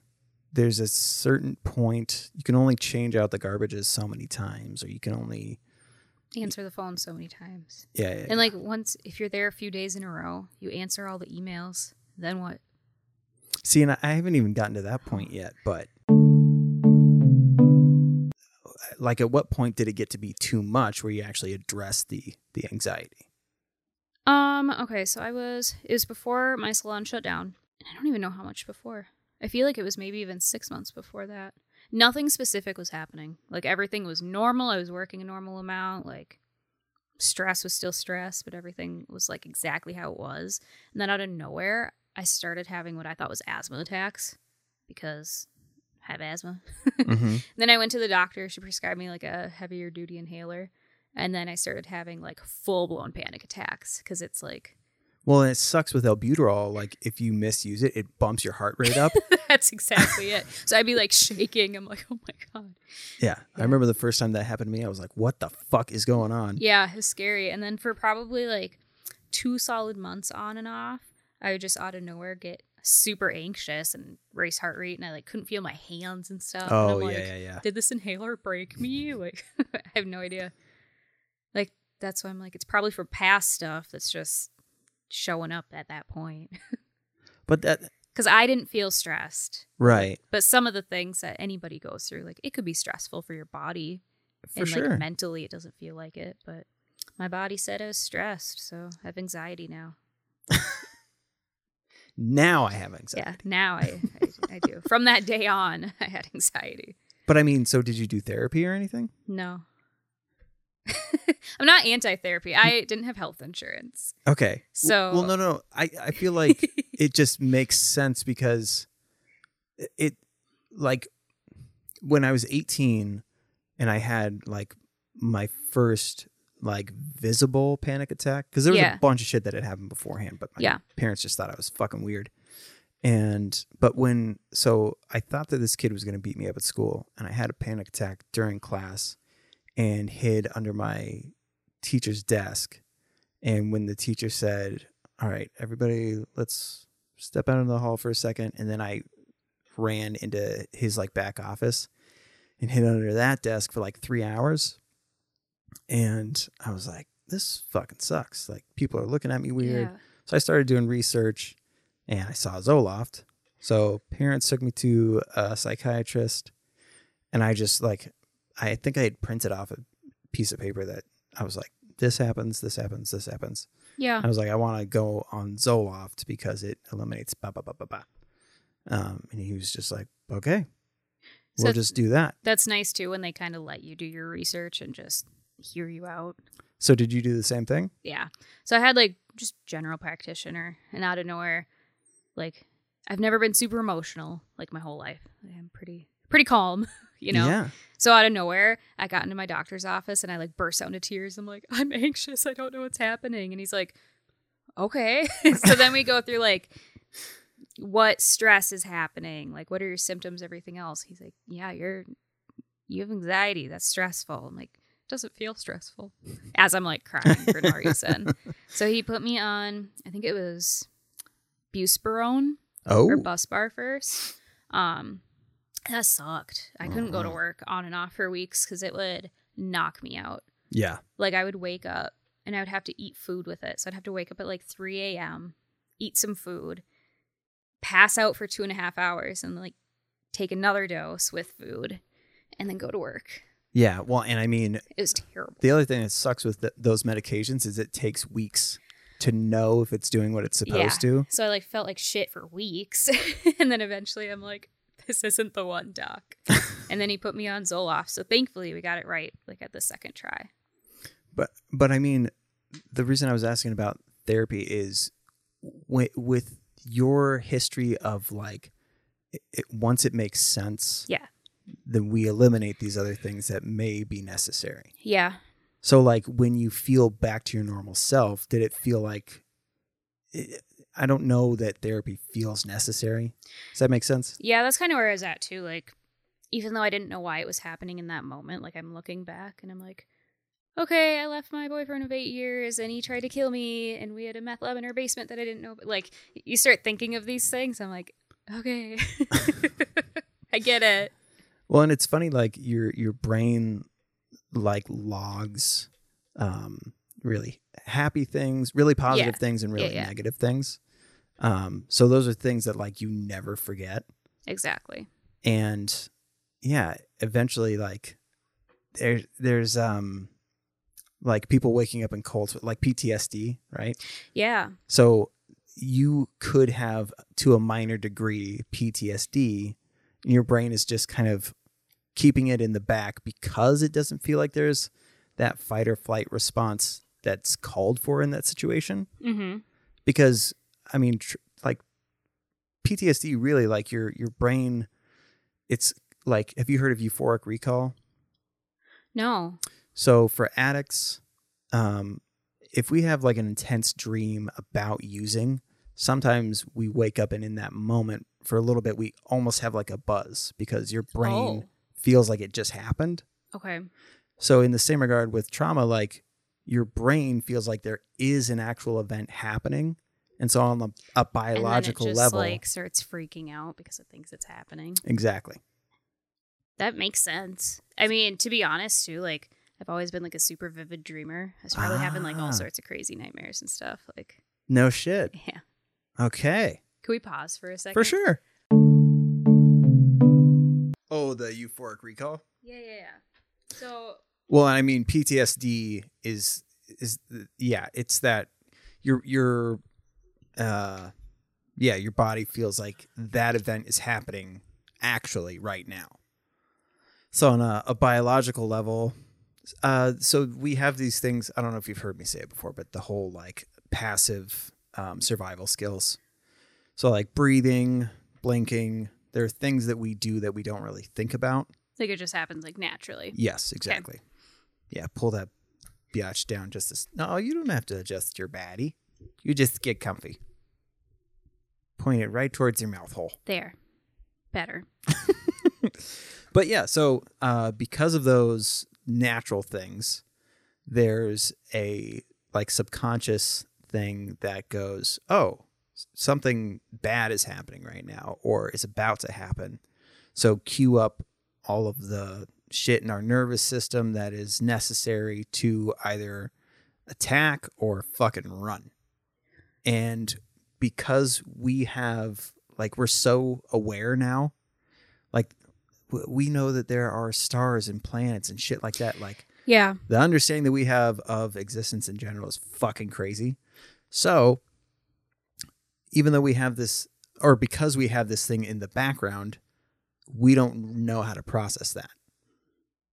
there's a certain point you can only change out the garbages so many times, or you can only answer the phone so many times. Yeah, yeah, And like once if you're there a few days in a row, you answer all the emails, then what? See, and I I haven't even gotten to that point yet, but like at what point did it get to be too much where you actually address the the anxiety? Um, okay, so I was it was before my salon shut down. And I don't even know how much before. I feel like it was maybe even 6 months before that. Nothing specific was happening. Like everything was normal. I was working a normal amount, like stress was still stress, but everything was like exactly how it was. And then out of nowhere, I started having what I thought was asthma attacks because I have asthma. (laughs) Mm-hmm. Then I went to the doctor. She prescribed me like a heavier duty inhaler. And then I started having like full blown panic attacks because it's like, Well, and it sucks with albuterol. Like if you misuse it, it bumps your heart rate up. (laughs) that's exactly it. So I'd be like shaking. I'm like, oh my God. yeah, I remember the first time that happened to me. I was like, "What the fuck is going on?" Yeah, it's scary. And then for probably like two solid months on and off, I would just out of nowhere get super anxious and race heart rate. And I like couldn't feel my hands and stuff. and Oh I'm yeah, like, yeah, yeah. did this inhaler break me? (laughs) Like, (laughs) I have no idea. Like, that's why I'm like, it's probably for past stuff that's just showing up at that point. (laughs) But that Because I didn't feel stressed. right But some of the things that anybody goes through, like, it could be stressful for your body. for and sure. like mentally, it doesn't feel like it. But my body said I was stressed. So I have anxiety now. (laughs) now I have anxiety. Yeah, now I, I, I do. (laughs) From that day on, I had anxiety. But I mean, so did you do therapy or anything? No. (laughs) I'm not anti therapy. I didn't have health insurance. Okay. So- well, no, no. I I feel like (laughs) it just makes sense because it like when I was 18 and I had like my first like visible panic attack because there was Yeah. a bunch of shit that had happened beforehand, but my Yeah. parents just thought I was fucking weird. And but when so I thought that this kid was going to beat me up at school, and I had a panic attack during class, and hid under my teacher's desk. And when the teacher said, "All right, everybody, let's step out into the hall for a second, and then I ran into his like back office and hid under that desk for like three hours. And I was like, "This fucking sucks. Like people are looking at me weird." Yeah. So I started doing research and I saw Zoloft. So parents took me to a psychiatrist and I just like I think I had printed off a piece of paper that I was like, this happens, this happens, this happens. Yeah. I was like, I want to go on Zoloft because it eliminates ba ba ba ba ba. Um, and he was just like, okay, So we'll just do that. That's nice too when they kind of let you do your research and just hear you out. So did you do the same thing? Yeah. So I had like just general practitioner and out of nowhere, like I've never been super emotional like my whole life. I'm pretty pretty calm, (laughs) you know. Yeah. So out of nowhere, I got into my doctor's office and I like burst out into tears. I'm like, I'm anxious. I don't know what's happening. And he's like, okay. (laughs) so then we go through like what stress is happening, like what are your symptoms, everything else. He's like, yeah, you're you have anxiety. That's stressful. I'm like, doesn't feel stressful. (laughs) As I'm like crying for no reason. So he put me on, I think it was Buspirone Oh, or BuSpar first. Um, that sucked. I couldn't go to Uh-huh. work on and off for weeks because it would knock me out. yeah. Like I would wake up and I would have to eat food with it. So I'd have to wake up at like 3 a.m., eat some food, pass out for two and a half hours, and like take another dose with food, and then go to work. Yeah. Well, and I mean, It was terrible. The other thing that sucks with th those medications is it takes weeks to know if it's doing what it's supposed to. So I like felt like shit for weeks, (laughs) and then eventually I'm like, (laughs) this isn't the one, doc. (laughs) and then he put me on Zoloft. So thankfully we got it right, like at the second try. But but I mean, the reason I was asking about therapy is w- with your history of like it, it, once it makes sense, Yeah. then we eliminate these other things that may be necessary. Yeah. So like when you feel back to your normal self, did it feel like I don't know that therapy feels necessary. Does that make sense? Yeah, that's kind of where I was at too. Like, even though I didn't know why it was happening in that moment, like I'm looking back and I'm like, okay, I left my boyfriend of eight years and he tried to kill me and we had a meth lab in our basement that I didn't know. But like, you start thinking of these things. I'm like, okay, (laughs) I get it. Well, and it's funny, like your your brain like logs um, really happy things, really positive Yeah. things, and really yeah. negative things. Um, so those are things that like you never forget. Exactly. and yeah eventually like there there's um like people waking up in cults with like PTSD right Yeah. so you could have to a minor degree PTSD and your brain is just kind of keeping it in the back because it doesn't feel like there's that fight or flight response that's called for in that situation Mm-hmm. because I mean, tr- like PTSD, really, like your your brain, it's like, have you heard of euphoric recall? No. So for addicts, um, if we have like an intense dream about using, sometimes we wake up and in that moment for a little bit, we almost have like a buzz because your brain Oh. feels like it just happened. Okay. So in the same regard with trauma, like your brain feels like there is an actual event happening. And so on a, a biological and then it just, level, like starts freaking out because it thinks it's happening. exactly. That makes sense. I mean, to be honest, too, like I've always been like a super vivid dreamer. I was probably having like Ah. all sorts of crazy nightmares and stuff. Like, No shit. yeah. Okay. Can we pause for a second? For sure. Oh, the euphoric recall? Yeah, yeah, yeah. So, Well, I mean PTSD is is yeah, it's that your your uh yeah, your body feels like that event is happening actually right now. So on a, a biological level, uh so we have these things, I don't know if you've heard me say it before, but the whole like passive um, survival skills. So like breathing, blinking, there are things that we do that we don't really think about. like it just happens like naturally. Yes, exactly. Yeah, pull that biatch down just as no, you don't have to adjust your baddie. You just get comfy. Point it right towards your mouth hole. There. Better. (laughs) But yeah, so uh, because of those natural things, there's a like subconscious thing that goes, oh, something bad is happening right now, or is about to happen. So cue up all of the shit in our nervous system that is necessary to either attack or fucking run. And because we have like we're so aware now, like we know that there are stars and planets and shit like that. Like Yeah. the understanding that we have of existence in general is fucking crazy. So, even though we have this, or because we have this thing in the background, we don't know how to process that.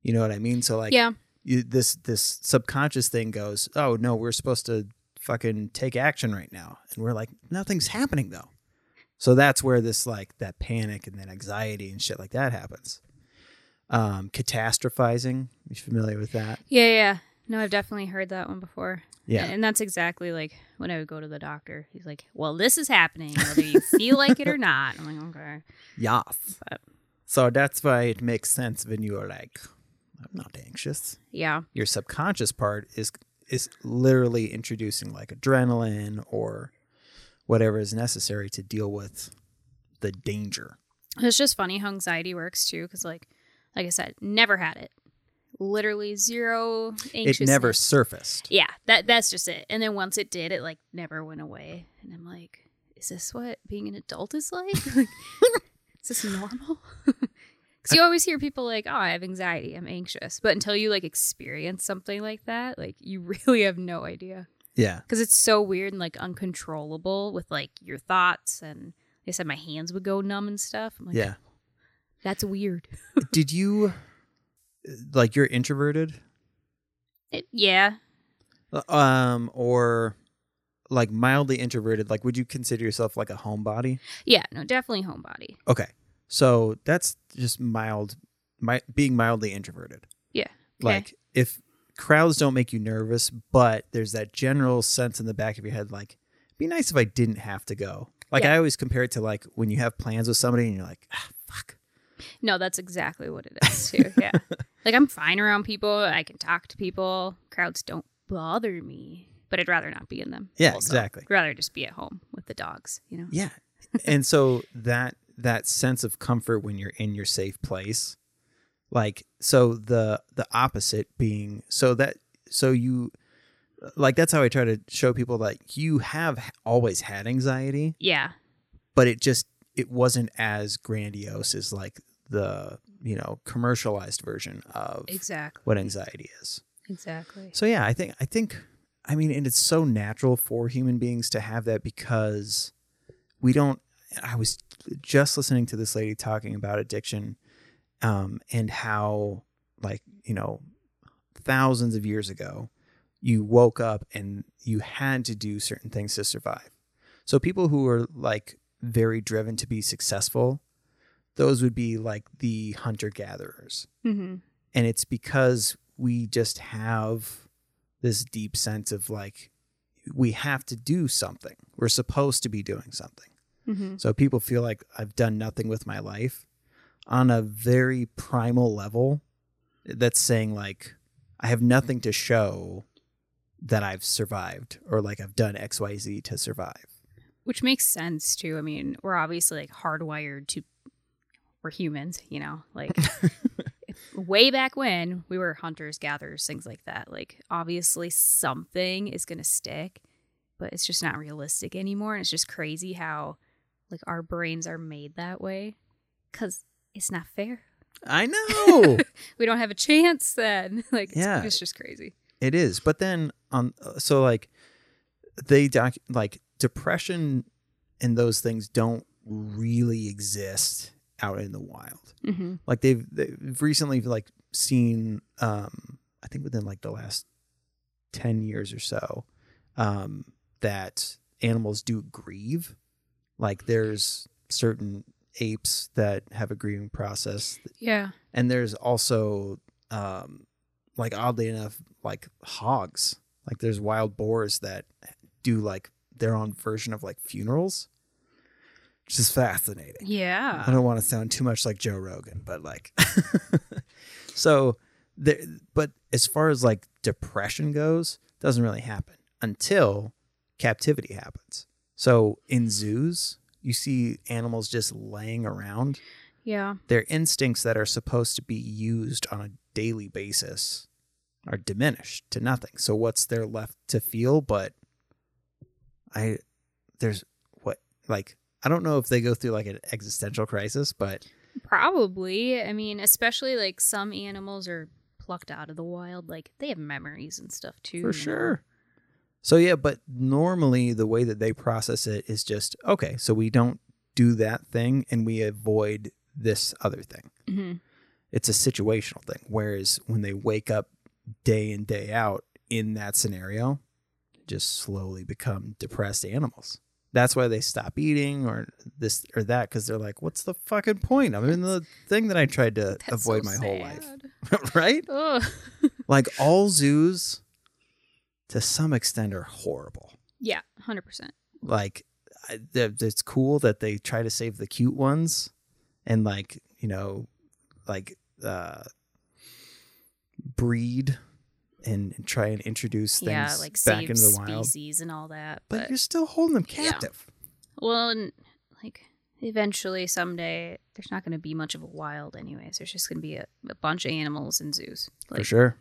You know what I mean? So, like, yeah. you, this this subconscious thing goes, "Oh no, we're supposed to fucking take action right now," and we're like, "Nothing's happening though." So that's where this like that panic and then anxiety and shit like that happens. Um, catastrophizing. You familiar with that? Yeah, yeah. No, I've definitely heard that one before. Yeah. And that's exactly like when I would go to the doctor. He's like, "Well, this is happening, whether you feel (laughs) like it or not." I'm like, "Okay." Yes. But- So that's why it makes sense when you're like, I'm not anxious. Yeah. Your subconscious part is is literally introducing like adrenaline or whatever is necessary to deal with the danger. It's just funny how anxiety works too, because like, like I said, never had it. Literally zero anxiousness. It never surfaced. Yeah, that that's just it. And then once it did, it like never went away. And I'm like, is this what being an adult is like? (laughs) Like, is this normal? (laughs) Because you always hear people like, "Oh, I have anxiety. I'm anxious," but until you like experience something like that, like you (laughs) really have no idea. Yeah. Because it's so weird and like uncontrollable with like your thoughts. And like I said, my hands would go numb and stuff. I'm like, Yeah. that's weird. (laughs) Did you like you're introverted? It, yeah, Um or like mildly introverted, like would you consider yourself like a homebody? yeah, no, definitely homebody. Okay. So that's just mild, mi- being mildly introverted. Yeah. Okay. Like if crowds don't make you nervous, but there's that general sense in the back of your head, like, be nice if I didn't have to go. Like Yeah. I always compare it to like when you have plans with somebody and you're like, ah, fuck. No, that's exactly what it is too. (laughs) Yeah. like I'm fine around people. I can talk to people. Crowds don't bother me, but I'd rather not be in them. Yeah, also. exactly. I'd rather just be at home with the dogs, you know? Yeah. and so that that sense of comfort when you're in your safe place, like so the the opposite being so that so you like that's how I try to show people that you have always had anxiety, Yeah. but it just it wasn't as grandiose as like the you know commercialized version of Exactly. what anxiety is. Exactly. So yeah, I think I think I mean, and it's so natural for human beings to have that because we don't. I was just listening to this lady talking about addiction, um, and how like you know, thousands of years ago, you woke up and you had to do certain things to survive. So people who are like very driven to be successful, those would be like the hunter gatherers Mm-hmm. and it's because we just have this deep sense of like we have to do something we're supposed to be doing something Mm-hmm. so people feel like i've done nothing with my life on a very primal level that's saying like i have nothing to show that i've survived or like i've done xyz to survive Which makes sense too. I mean, we're obviously like hardwired to we're humans, you know, like (laughs) way back when we were hunters, gatherers, things like that. Like obviously something is gonna stick, but it's just not realistic anymore. And it's just crazy how like our brains are made that way. Cause it's not fair. i know (laughs) We don't have a chance then. (laughs) like it's, Yeah. it's just crazy. It is, but then on so like they doc like depression and those things don't really exist out in the wild. Mm-hmm. Like they've they've recently like seen um I think within like the last 10 years or so um that animals do grieve. Like there's certain apes that have a grieving process Yeah. and there's also um like oddly enough like hogs like there's wild boars that do like their own version of like funerals which is fascinating Yeah. i don't want to sound too much like joe rogan but like (laughs) so there but as far as like depression goes doesn't really happen until captivity happens so in zoos you see animals just laying around Yeah. their instincts that are supposed to be used on a daily basis are diminished to nothing. So what's there left to feel but I there's what like I don't know if they go through like an existential crisis, but Probably. I mean, especially like some animals are plucked out of the wild. Like they have memories and stuff too. for sure. So yeah, but normally the way that they process it is just okay, so we don't do that thing and we avoid this other thing. Mhm. it's a situational thing. Whereas when they wake up day in, day out in that scenario, just slowly become depressed animals. That's why they stop eating or this or that because they're like, what's the fucking point? I'm in the thing that I tried to avoid so my whole life. (laughs) right? Like all zoos to some extent are horrible. Yeah, hundred percent. Like I- it's cool that they try to save the cute ones and like, you know, like uh breed and, and try and introduce things Yeah, like back into the wild. species and all that. But, But, you're still holding them Yeah. captive. well, and, like eventually someday there's not going to be much of a wild anyways. There's just going to be a, a bunch of animals in zoos. Like For sure.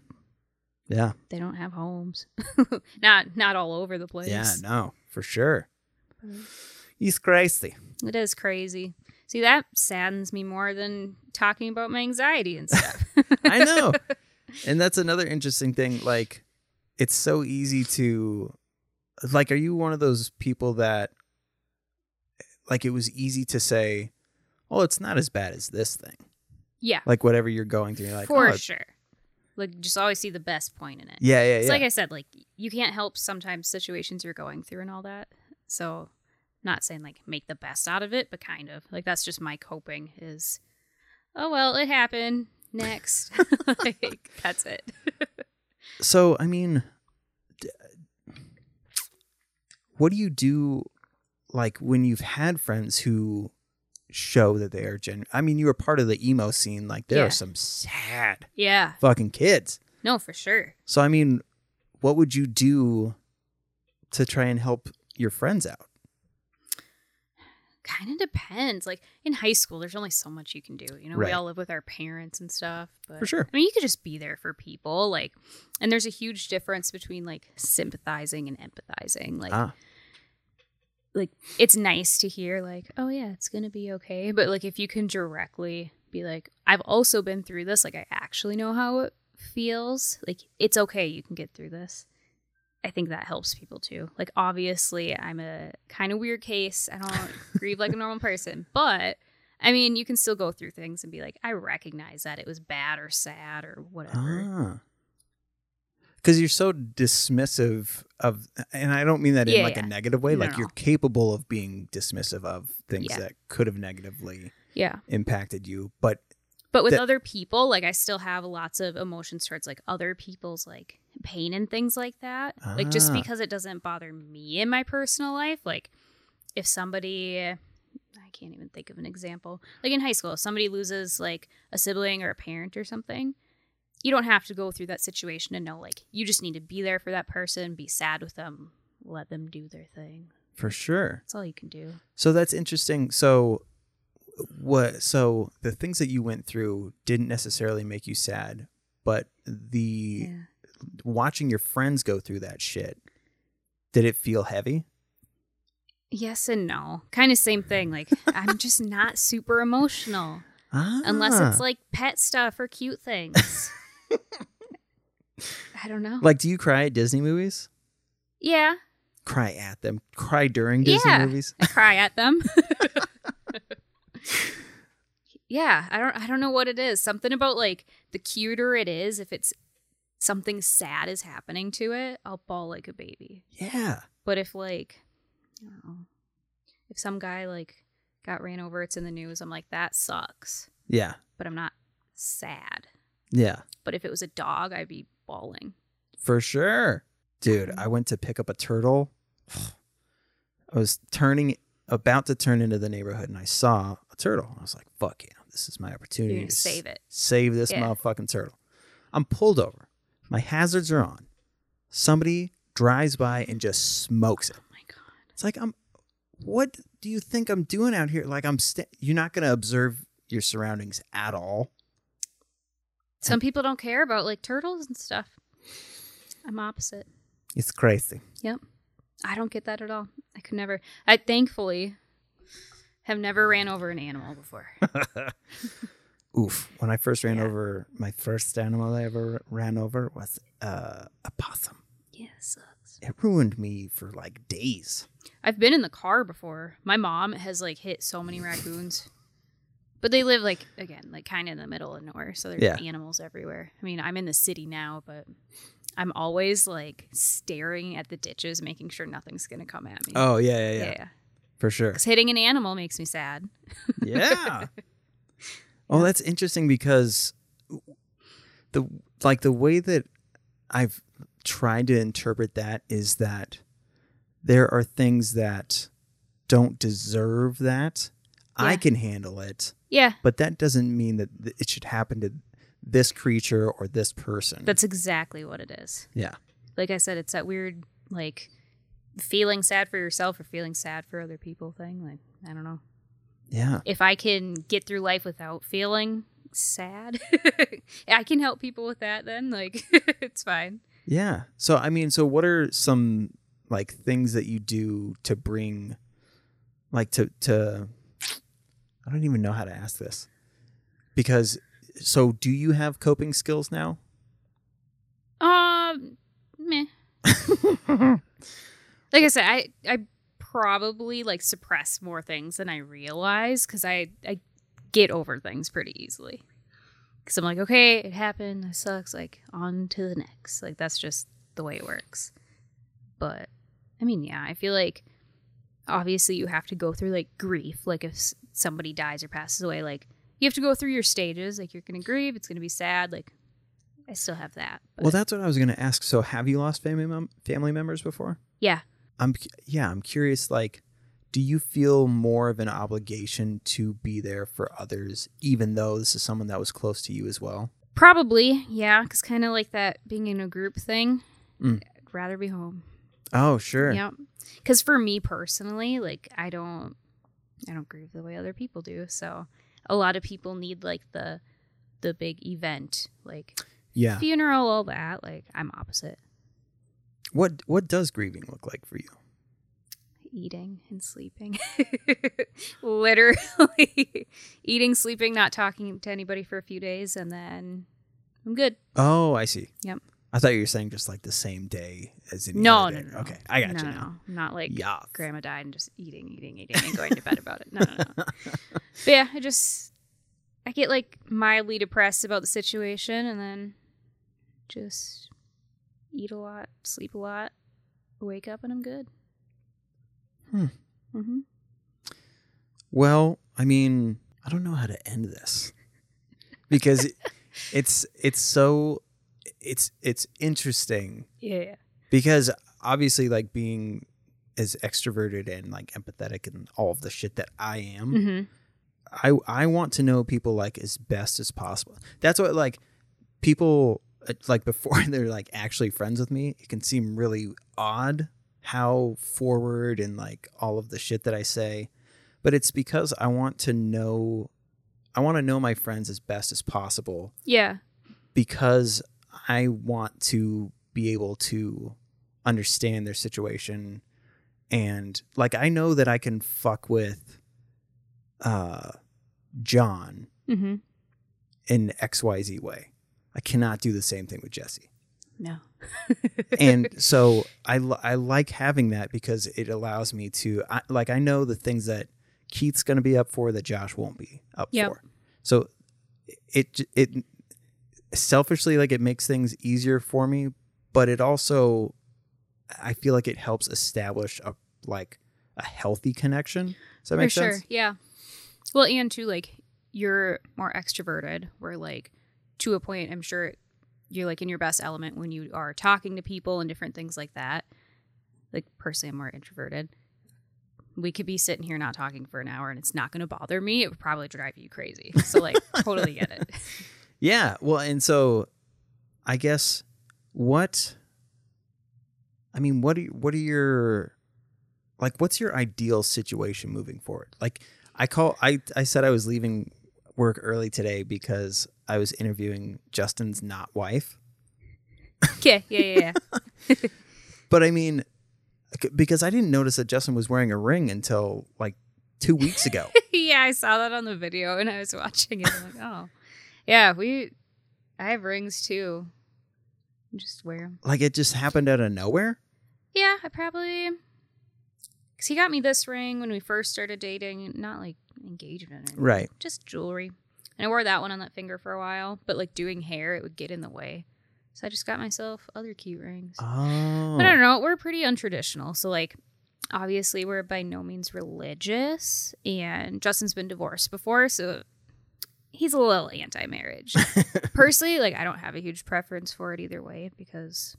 Yeah. they don't have homes. (laughs) not not all over the place. Yeah, no, for sure. He's crazy. It is crazy. See, that saddens me more than talking about my anxiety and stuff. (laughs) I know. (laughs) and that's another interesting thing. Like, it's so easy to, like, are you one of those people that, like, it was easy to say, oh, it's not as bad as this thing? yeah, Like, whatever you're going through, you're like, for oh, sure. Like, just always see the best point in it. Yeah, yeah, It's yeah. like I said, like you can't help sometimes situations you're going through and all that. So, not saying like make the best out of it, but kind of like that's just my coping is. Oh well, it happened. Next, (laughs) (laughs) like that's it. (laughs) so, I mean, d- what do you do, like, when you've had friends who show that they are genuine? I mean, you were part of the emo scene. Like, there Yeah. are some sad yeah, fucking kids. no, for sure. So I mean, what would you do to try and help your friends out? kind of depends. Like in high school, there's only so much you can do. You know, Right. we all live with our parents and stuff. But For sure. I mean, you could just be there for people. Like, and there's a huge difference between like sympathizing and empathizing. Like, Ah, like it's nice to hear like, oh yeah, it's gonna be okay. But like if you can directly be like, I've also been through this. Like I actually know how it feels. Like it's okay. You can get through this. I think that helps people too. Like obviously, I'm a kind of weird case. I don't (laughs) grieve like a normal person, but I mean, you can still go through things and be like, I recognize that it was bad or sad or whatever. ah. Because you're so dismissive of, and I don't mean that in Yeah, like yeah. a negative way. No, like no. you're capable of being dismissive of things Yeah. that could have negatively Yeah. impacted you, but But with That- other people, like I still have lots of emotions towards like other people's like pain and things like that. Like just Ah. because it doesn't bother me in my personal life, like if somebody I can't even think of an example. Like in high school, if somebody loses like a sibling or a parent or something, you don't have to go through that situation and know like you just need to be there for that person, be sad with them, let them do their thing. for sure. That's all you can do. So that's interesting. So what so the things that you went through didn't necessarily make you sad, but the Yeah. watching your friends go through that shit, did it feel heavy? Yes and no. Kind of same thing. Like I'm just not super emotional. (laughs) unless it's Ah. like pet stuff or cute things. I don't know. like do you cry at Disney movies? yeah, Cry at them. Cry during Disney Yeah. movies? I (laughs) cry at them. (laughs) yeah, I don't I don't know what it is. Something about like the cuter it is if it's something sad is happening to it, I'll bawl like a baby. Yeah. But if like know, if some guy like got ran over, it's in the news, I'm like that sucks. Yeah. But I'm not sad. Yeah. But if it was a dog, I'd be bawling. For sure. Dude, um, I went to pick up a turtle. (sighs) I was turning about to turn into the neighborhood and I saw a turtle. I was like, fuck yeah, this is my opportunity gonna save it. Save this Yeah. motherfucking turtle. I'm pulled over. My hazards are on. Somebody drives by and just smokes it. Oh my god. It's like I'm what do you think I'm doing out here? Like I'm sta you're not going to observe your surroundings at all. Some people don't care about like turtles and stuff. I'm opposite. It's crazy. Yep. I don't get that at all. I could never. I thankfully have never ran over an animal before. (laughs) Oof. When I first ran Yeah. over, my first animal I ever ran over was uh, a possum. yeah, sucks. It ruined me for like days. I've been in the car before. My mom has like hit so many raccoons. But they live like again, like kind of in the middle of nowhere, so there's Yeah. animals everywhere. I mean, I'm in the city now, but I'm always like staring at the ditches, making sure nothing's gonna come at me. Oh, yeah, yeah, yeah. yeah, yeah. For sure. Because hitting an animal makes me sad. Yeah. (laughs) Oh, that's interesting because the like the way that I've tried to interpret that is that there are things that don't deserve that. I Yeah. can handle it, Yeah, but that doesn't mean that it should happen to this creature or this person. that's exactly what it is. yeah. Like I said, it's that weird like feeling sad for yourself or feeling sad for other people thing. Like I don't know. Yeah. if I can get through life without feeling sad, (laughs) I can help people with that then. Like, (laughs) it's fine. Yeah. So I mean, so what are some like things that you do to bring like to to I don't even know how to ask this. Because so do you have coping skills now? Um, meh. (laughs) Like I said, I, I probably like suppress more things than I realize because I, I get over things pretty easily. Because I'm like, okay, it happened. That sucks. Like, on to the next. Like, that's just the way it works. But, I mean, yeah, I feel like obviously you have to go through like grief. Like, if somebody dies or passes away, like, you have to go through your stages. Like, you're going to grieve, it's going to be sad. Like, I still have that. But Well, that's what I was going to ask. So have you lost family mem- family members before? yeah. I'm cu- yeah, I'm curious like do you feel more of an obligation to be there for others even though this is someone that was close to you as well? Probably, yeah, because kind of like that being in a group thing. Mm. I'd rather be home. Oh, sure. Yep. Because for me personally, like I don't, I don't grieve the way other people do. So a lot of people need like the the big event, like Yeah. funeral, all that. Like I'm opposite. What what does grieving look like for you? Eating and sleeping. (laughs) Literally (laughs) eating, sleeping, not talking to anybody for a few days, and then I'm good. Oh, I see. Yep. I thought you were saying just like the same day as any No, other no, no. Okay, I got no, you no, now. no. Not like Yeah. grandma died and just eating, eating, eating, and going to bed about it. No, no, no. (laughs) but yeah, I just I get like mildly depressed about the situation, and then just eat a lot, sleep a lot, wake up, and I'm good. Hmm. Mm-hmm. Well, I mean, I don't know how to end this because it- it's it's so it's it's interesting Yeah. because obviously like being as extroverted and like empathetic and all of the shit that I am, Mm-hmm. I I want to know people like as best as possible. That's what like people uh, like before (laughs) they're like actually friends with me. It can seem really odd how forward and like all of the shit that I say, but it's because I want to know I want to know my friends as best as possible Yeah. because I want to be able to understand their situation and like I know that I can fuck with uh John Mm-hmm. in XYZ way. I cannot do the same thing with Jesse. No. (laughs) And so I I like having that because it allows me to I, like I know the things that Keith's going to be up for that Josh won't be up Yep. for. So it it selfishly like it makes things easier for me, but it also I feel like it helps establish a like a healthy connection. Does that For make sure. sense? Yeah. Well, and too, like you're more extroverted. Where like to a point, I'm sure you're like in your best element when you are talking to people and different things like that. Like personally, I'm more introverted. We could be sitting here not talking for an hour and it's not going to bother me. It would probably drive you crazy. So like, (laughs) totally get it. Yeah. Well, and so I guess what I mean, what are you- what are your like what's your ideal situation moving forward? Like I call I I said I was leaving work early today because I was interviewing Justin's not wife. Okay. (laughs) Yeah. Yeah. Yeah. (laughs) But I mean because I didn't notice that Justin was wearing a ring until like 2 weeks ago. (laughs) yeah. I saw that on the video and I was watching it. I'm like, oh, yeah. We, I have rings too. Just wear them. like it just happened out of nowhere. Yeah, I probably because he got me this ring when we first started dating, not like engagement, or anything, Right. Just jewelry, and I wore that one on that finger for a while. But like doing hair, it would get in the way, so I just got myself other cute rings. Oh. But I oh. don't know. We're pretty untraditional, so like. Obviously, we're by no means religious, and Justin's been divorced before, so he's a little anti-marriage. (laughs) Personally, like I don't have a huge preference for it either way because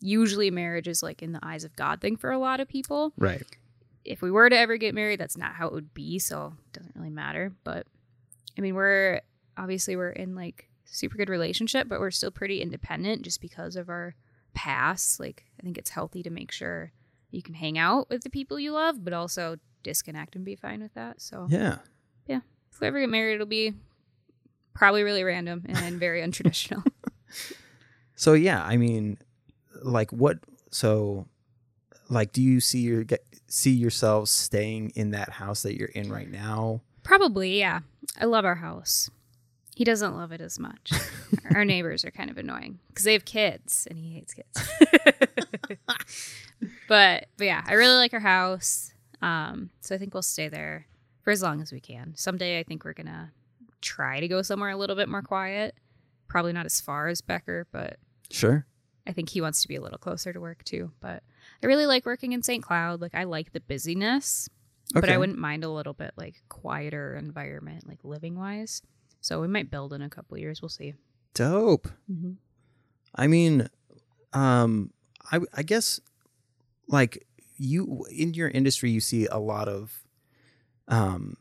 usually marriage is like in the eyes of God thing for a lot of people. Right. If we were to ever get married, that's not how it would be, so it doesn't really matter. But I mean, we're obviously we're in like super good relationship, but we're still pretty independent just because of our past. Like I think it's healthy to make sure you can hang out with the people you love, but also disconnect and be fine with that. So Yeah. Yeah. If we ever get married, it'll be probably really random and very (laughs) untraditional. (laughs) So yeah, I mean, like what? So, like, do you see your get- see yourselves staying in that house that you're in right now? Probably, yeah. I love our house. He doesn't love it as much. (laughs) our neighbors are kind of annoying because they have kids and he hates kids. but but yeah, I really like our house. Um, so I think we'll stay there for as long as we can. Someday I think we're gonna try to go somewhere a little bit more quiet. Probably not as far as Becker, but Sure. I think he wants to be a little closer to work too. But I really like working in St. Cloud. Like I like the busyness, but I wouldn't mind a little bit like quieter environment, like living wise. So we might build in a couple years. We'll see. Dope. Mm-hmm. I mean, um, I I guess like you in your industry, you see a lot of, um,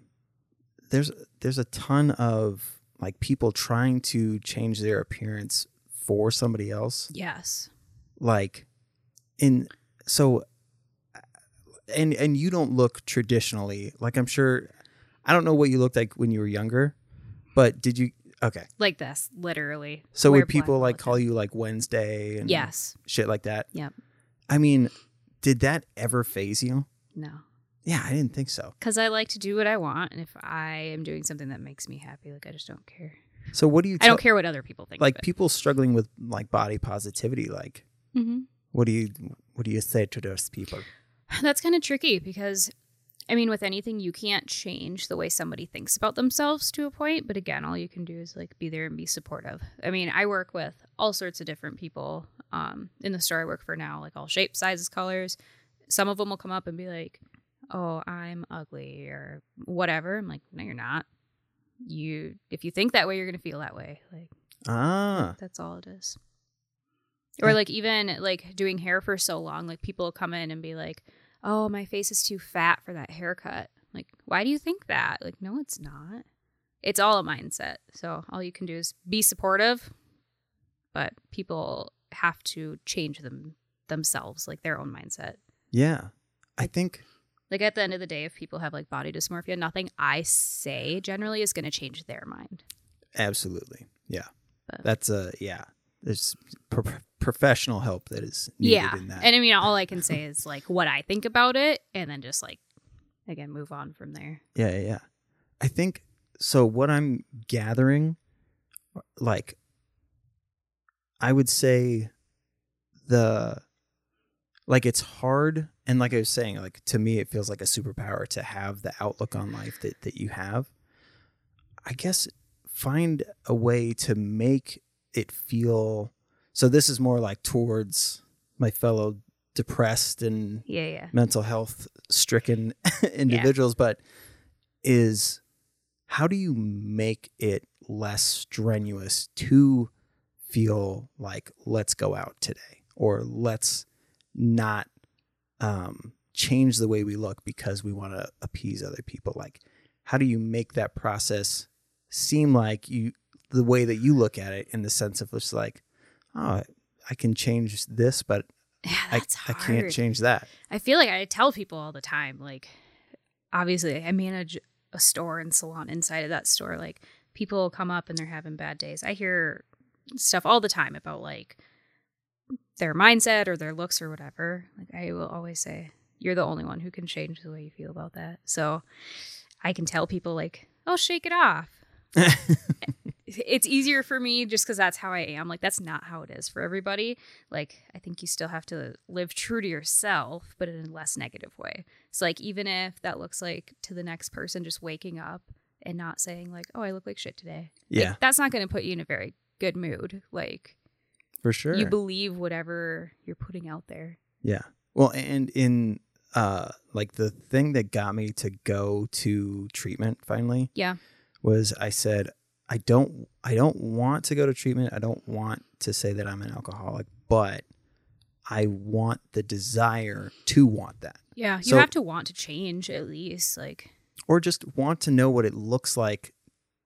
there's there's a ton of like people trying to change their appearance for somebody else. Yes. like in so and and you don't look traditionally like I'm sure I don't know what you looked like when you were younger, but did you okay. Like this, literally. So Wear would people like call you like Wednesday and Yes. shit like that? Yep. I mean, did that ever faze you? No. Yeah, I didn't think so. Because I like to do what I want, and if I am doing something that makes me happy, like I just don't care. So what do you I don't care what other people think. like people struggling with like body positivity like Mhm. what do you what do you say to those people? (sighs) That's kind of tricky because, I mean, with anything, you can't change the way somebody thinks about themselves to a point. But again, all you can do is like be there and be supportive. I mean, I work with all sorts of different people um, in the store I work for now, like all shapes, sizes, colors. Some of them will come up and be like, "Oh, I'm ugly" or whatever. I'm like, "No, you're not. You, if you think that way, you're gonna feel that way." Like. Ah. That's all it is. Or like even like doing hair for so long, like people will come in and be like, "Oh, my face is too fat for that haircut." Like, why do you think that? Like, no, it's not. It's all a mindset. So all you can do is be supportive, but people have to change them themselves, like their own mindset. Yeah. I think Like at the end of the day, if people have like body dysmorphia, nothing I say generally is going to change their mind. absolutely. Yeah. But- That's a yeah. There's pro- professional help that is needed yeah in that. and i mean all i can say (laughs) is like what i think about it and then just like again move on from there Yeah, yeah, yeah. I think so. What I'm gathering, like, I would say the, like, it's hard. And like I was saying, like, to me, it feels like a superpower to have the outlook on life that, that you have. I guess find a way to make it feel. So this is more like towards my fellow depressed and yeah yeah mental health stricken (laughs) individuals, but is how do you make it less strenuous to feel like let's go out today or let's not um, change the way we look because we want to appease other people? Like, how do you make that process seem like you the way that you look at it in the sense of just like, oh, I can change this, but yeah I, I can't change that. i feel like i tell people all the time like obviously i manage a store and salon inside of that store like people come up and they're having bad days i hear stuff all the time about like their mindset or their looks or whatever like i will always say you're the only one who can change the way you feel about that so i can tell people like oh shake it off (laughs) it's easier for me just because that's how I am. Like that's not how it is for everybody. Like I think you still have to live true to yourself, but in a less negative way. So like even if that looks like to the next person just waking up and not saying like, "Oh, I look like shit today," like, Yeah. that's not going to put you in a very good mood. Like For sure. you believe whatever you're putting out there. Yeah. Well, and in uh like the thing that got me to go to treatment finally Yeah. was I said I don't I don't want to go to treatment. I don't want to say that I'm an alcoholic, but I want the desire to want that. Yeah, you So- have to want to change at least. Like Or just want to know what it looks like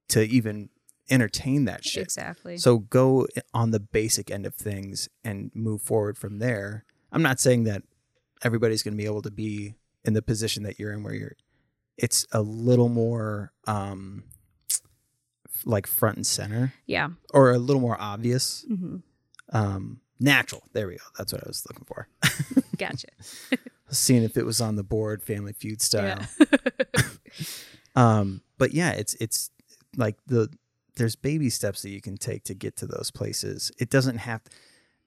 to even entertain that shit. exactly. So go on the basic end of things and move forward from there. I'm not saying that everybody's going to be able to be in the position that you're in where you're it's a little more um like front and center yeah. or a little more obvious hmm um natural there we go that's what i was looking for (laughs) Gotcha. seeing if it was on the board family feud style Yeah. (laughs) um but yeah it's it's like the there's baby steps that you can take to get to those places it doesn't have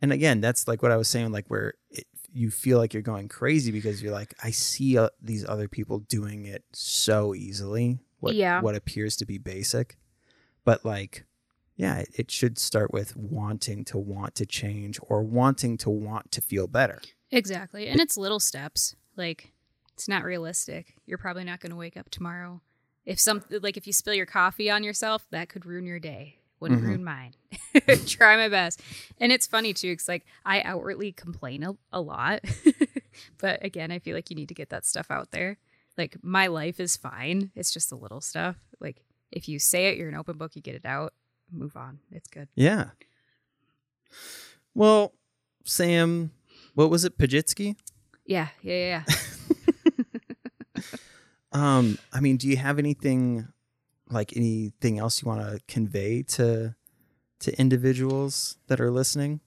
and again that's like what i was saying like where it, you feel like you're going crazy because you're like i see uh, these other people doing it so easily what Yeah. what appears to be basic but like yeah it, it should start with wanting to want to change or wanting to want to feel better Exactly. And it's little steps. Like it's not realistic. You're probably not going to wake up tomorrow. If some like if you spill your coffee on yourself, that could ruin your day. Wouldn't Mhm. ruin mine. (laughs) Try my best. And it's funny too cuz like I outwardly complain a, a lot. (laughs) but again, I feel like you need to get that stuff out there. Like my life is fine. It's just the little stuff. Like if you say it, you're an open book, you get it out, move on. It's good. Yeah. Well, Sam, what was it? Pajitsky? Yeah, yeah, yeah. Um, I mean, do you have anything like anything else you want to convey to to individuals that are listening?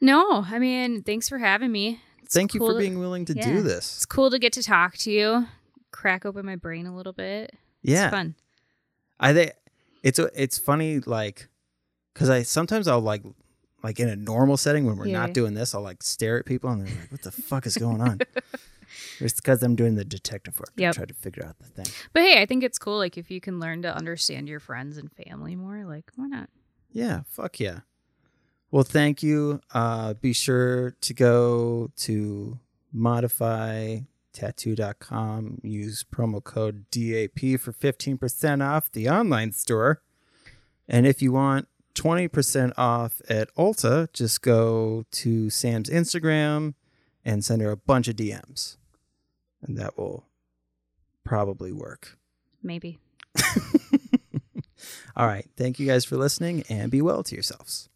No, I mean, thanks for having me. It's Thank you for being willing to yeah. do this. It's cool to get to talk to you, crack open my brain a little bit. Yeah. It's fun. I think it's a, it's funny like because I sometimes I'll like like in a normal setting when we're Yeah. not doing this I'll like stare at people and they're like what the fuck is going on? (laughs) it's because I'm doing the detective work Yep. to try to figure out the thing. But hey, I think it's cool. Like if you can learn to understand your friends and family more, like why not? Yeah, fuck yeah. Well, thank you. Uh, be sure to go to modifytattoo.com. Use promo code DAP for 15% off the online store. And if you want 20% off at Ulta, just go to Sam's Instagram and send her a bunch of DMs. And that will probably work. Maybe. (laughs) All right. Thank you guys for listening and be well to yourselves.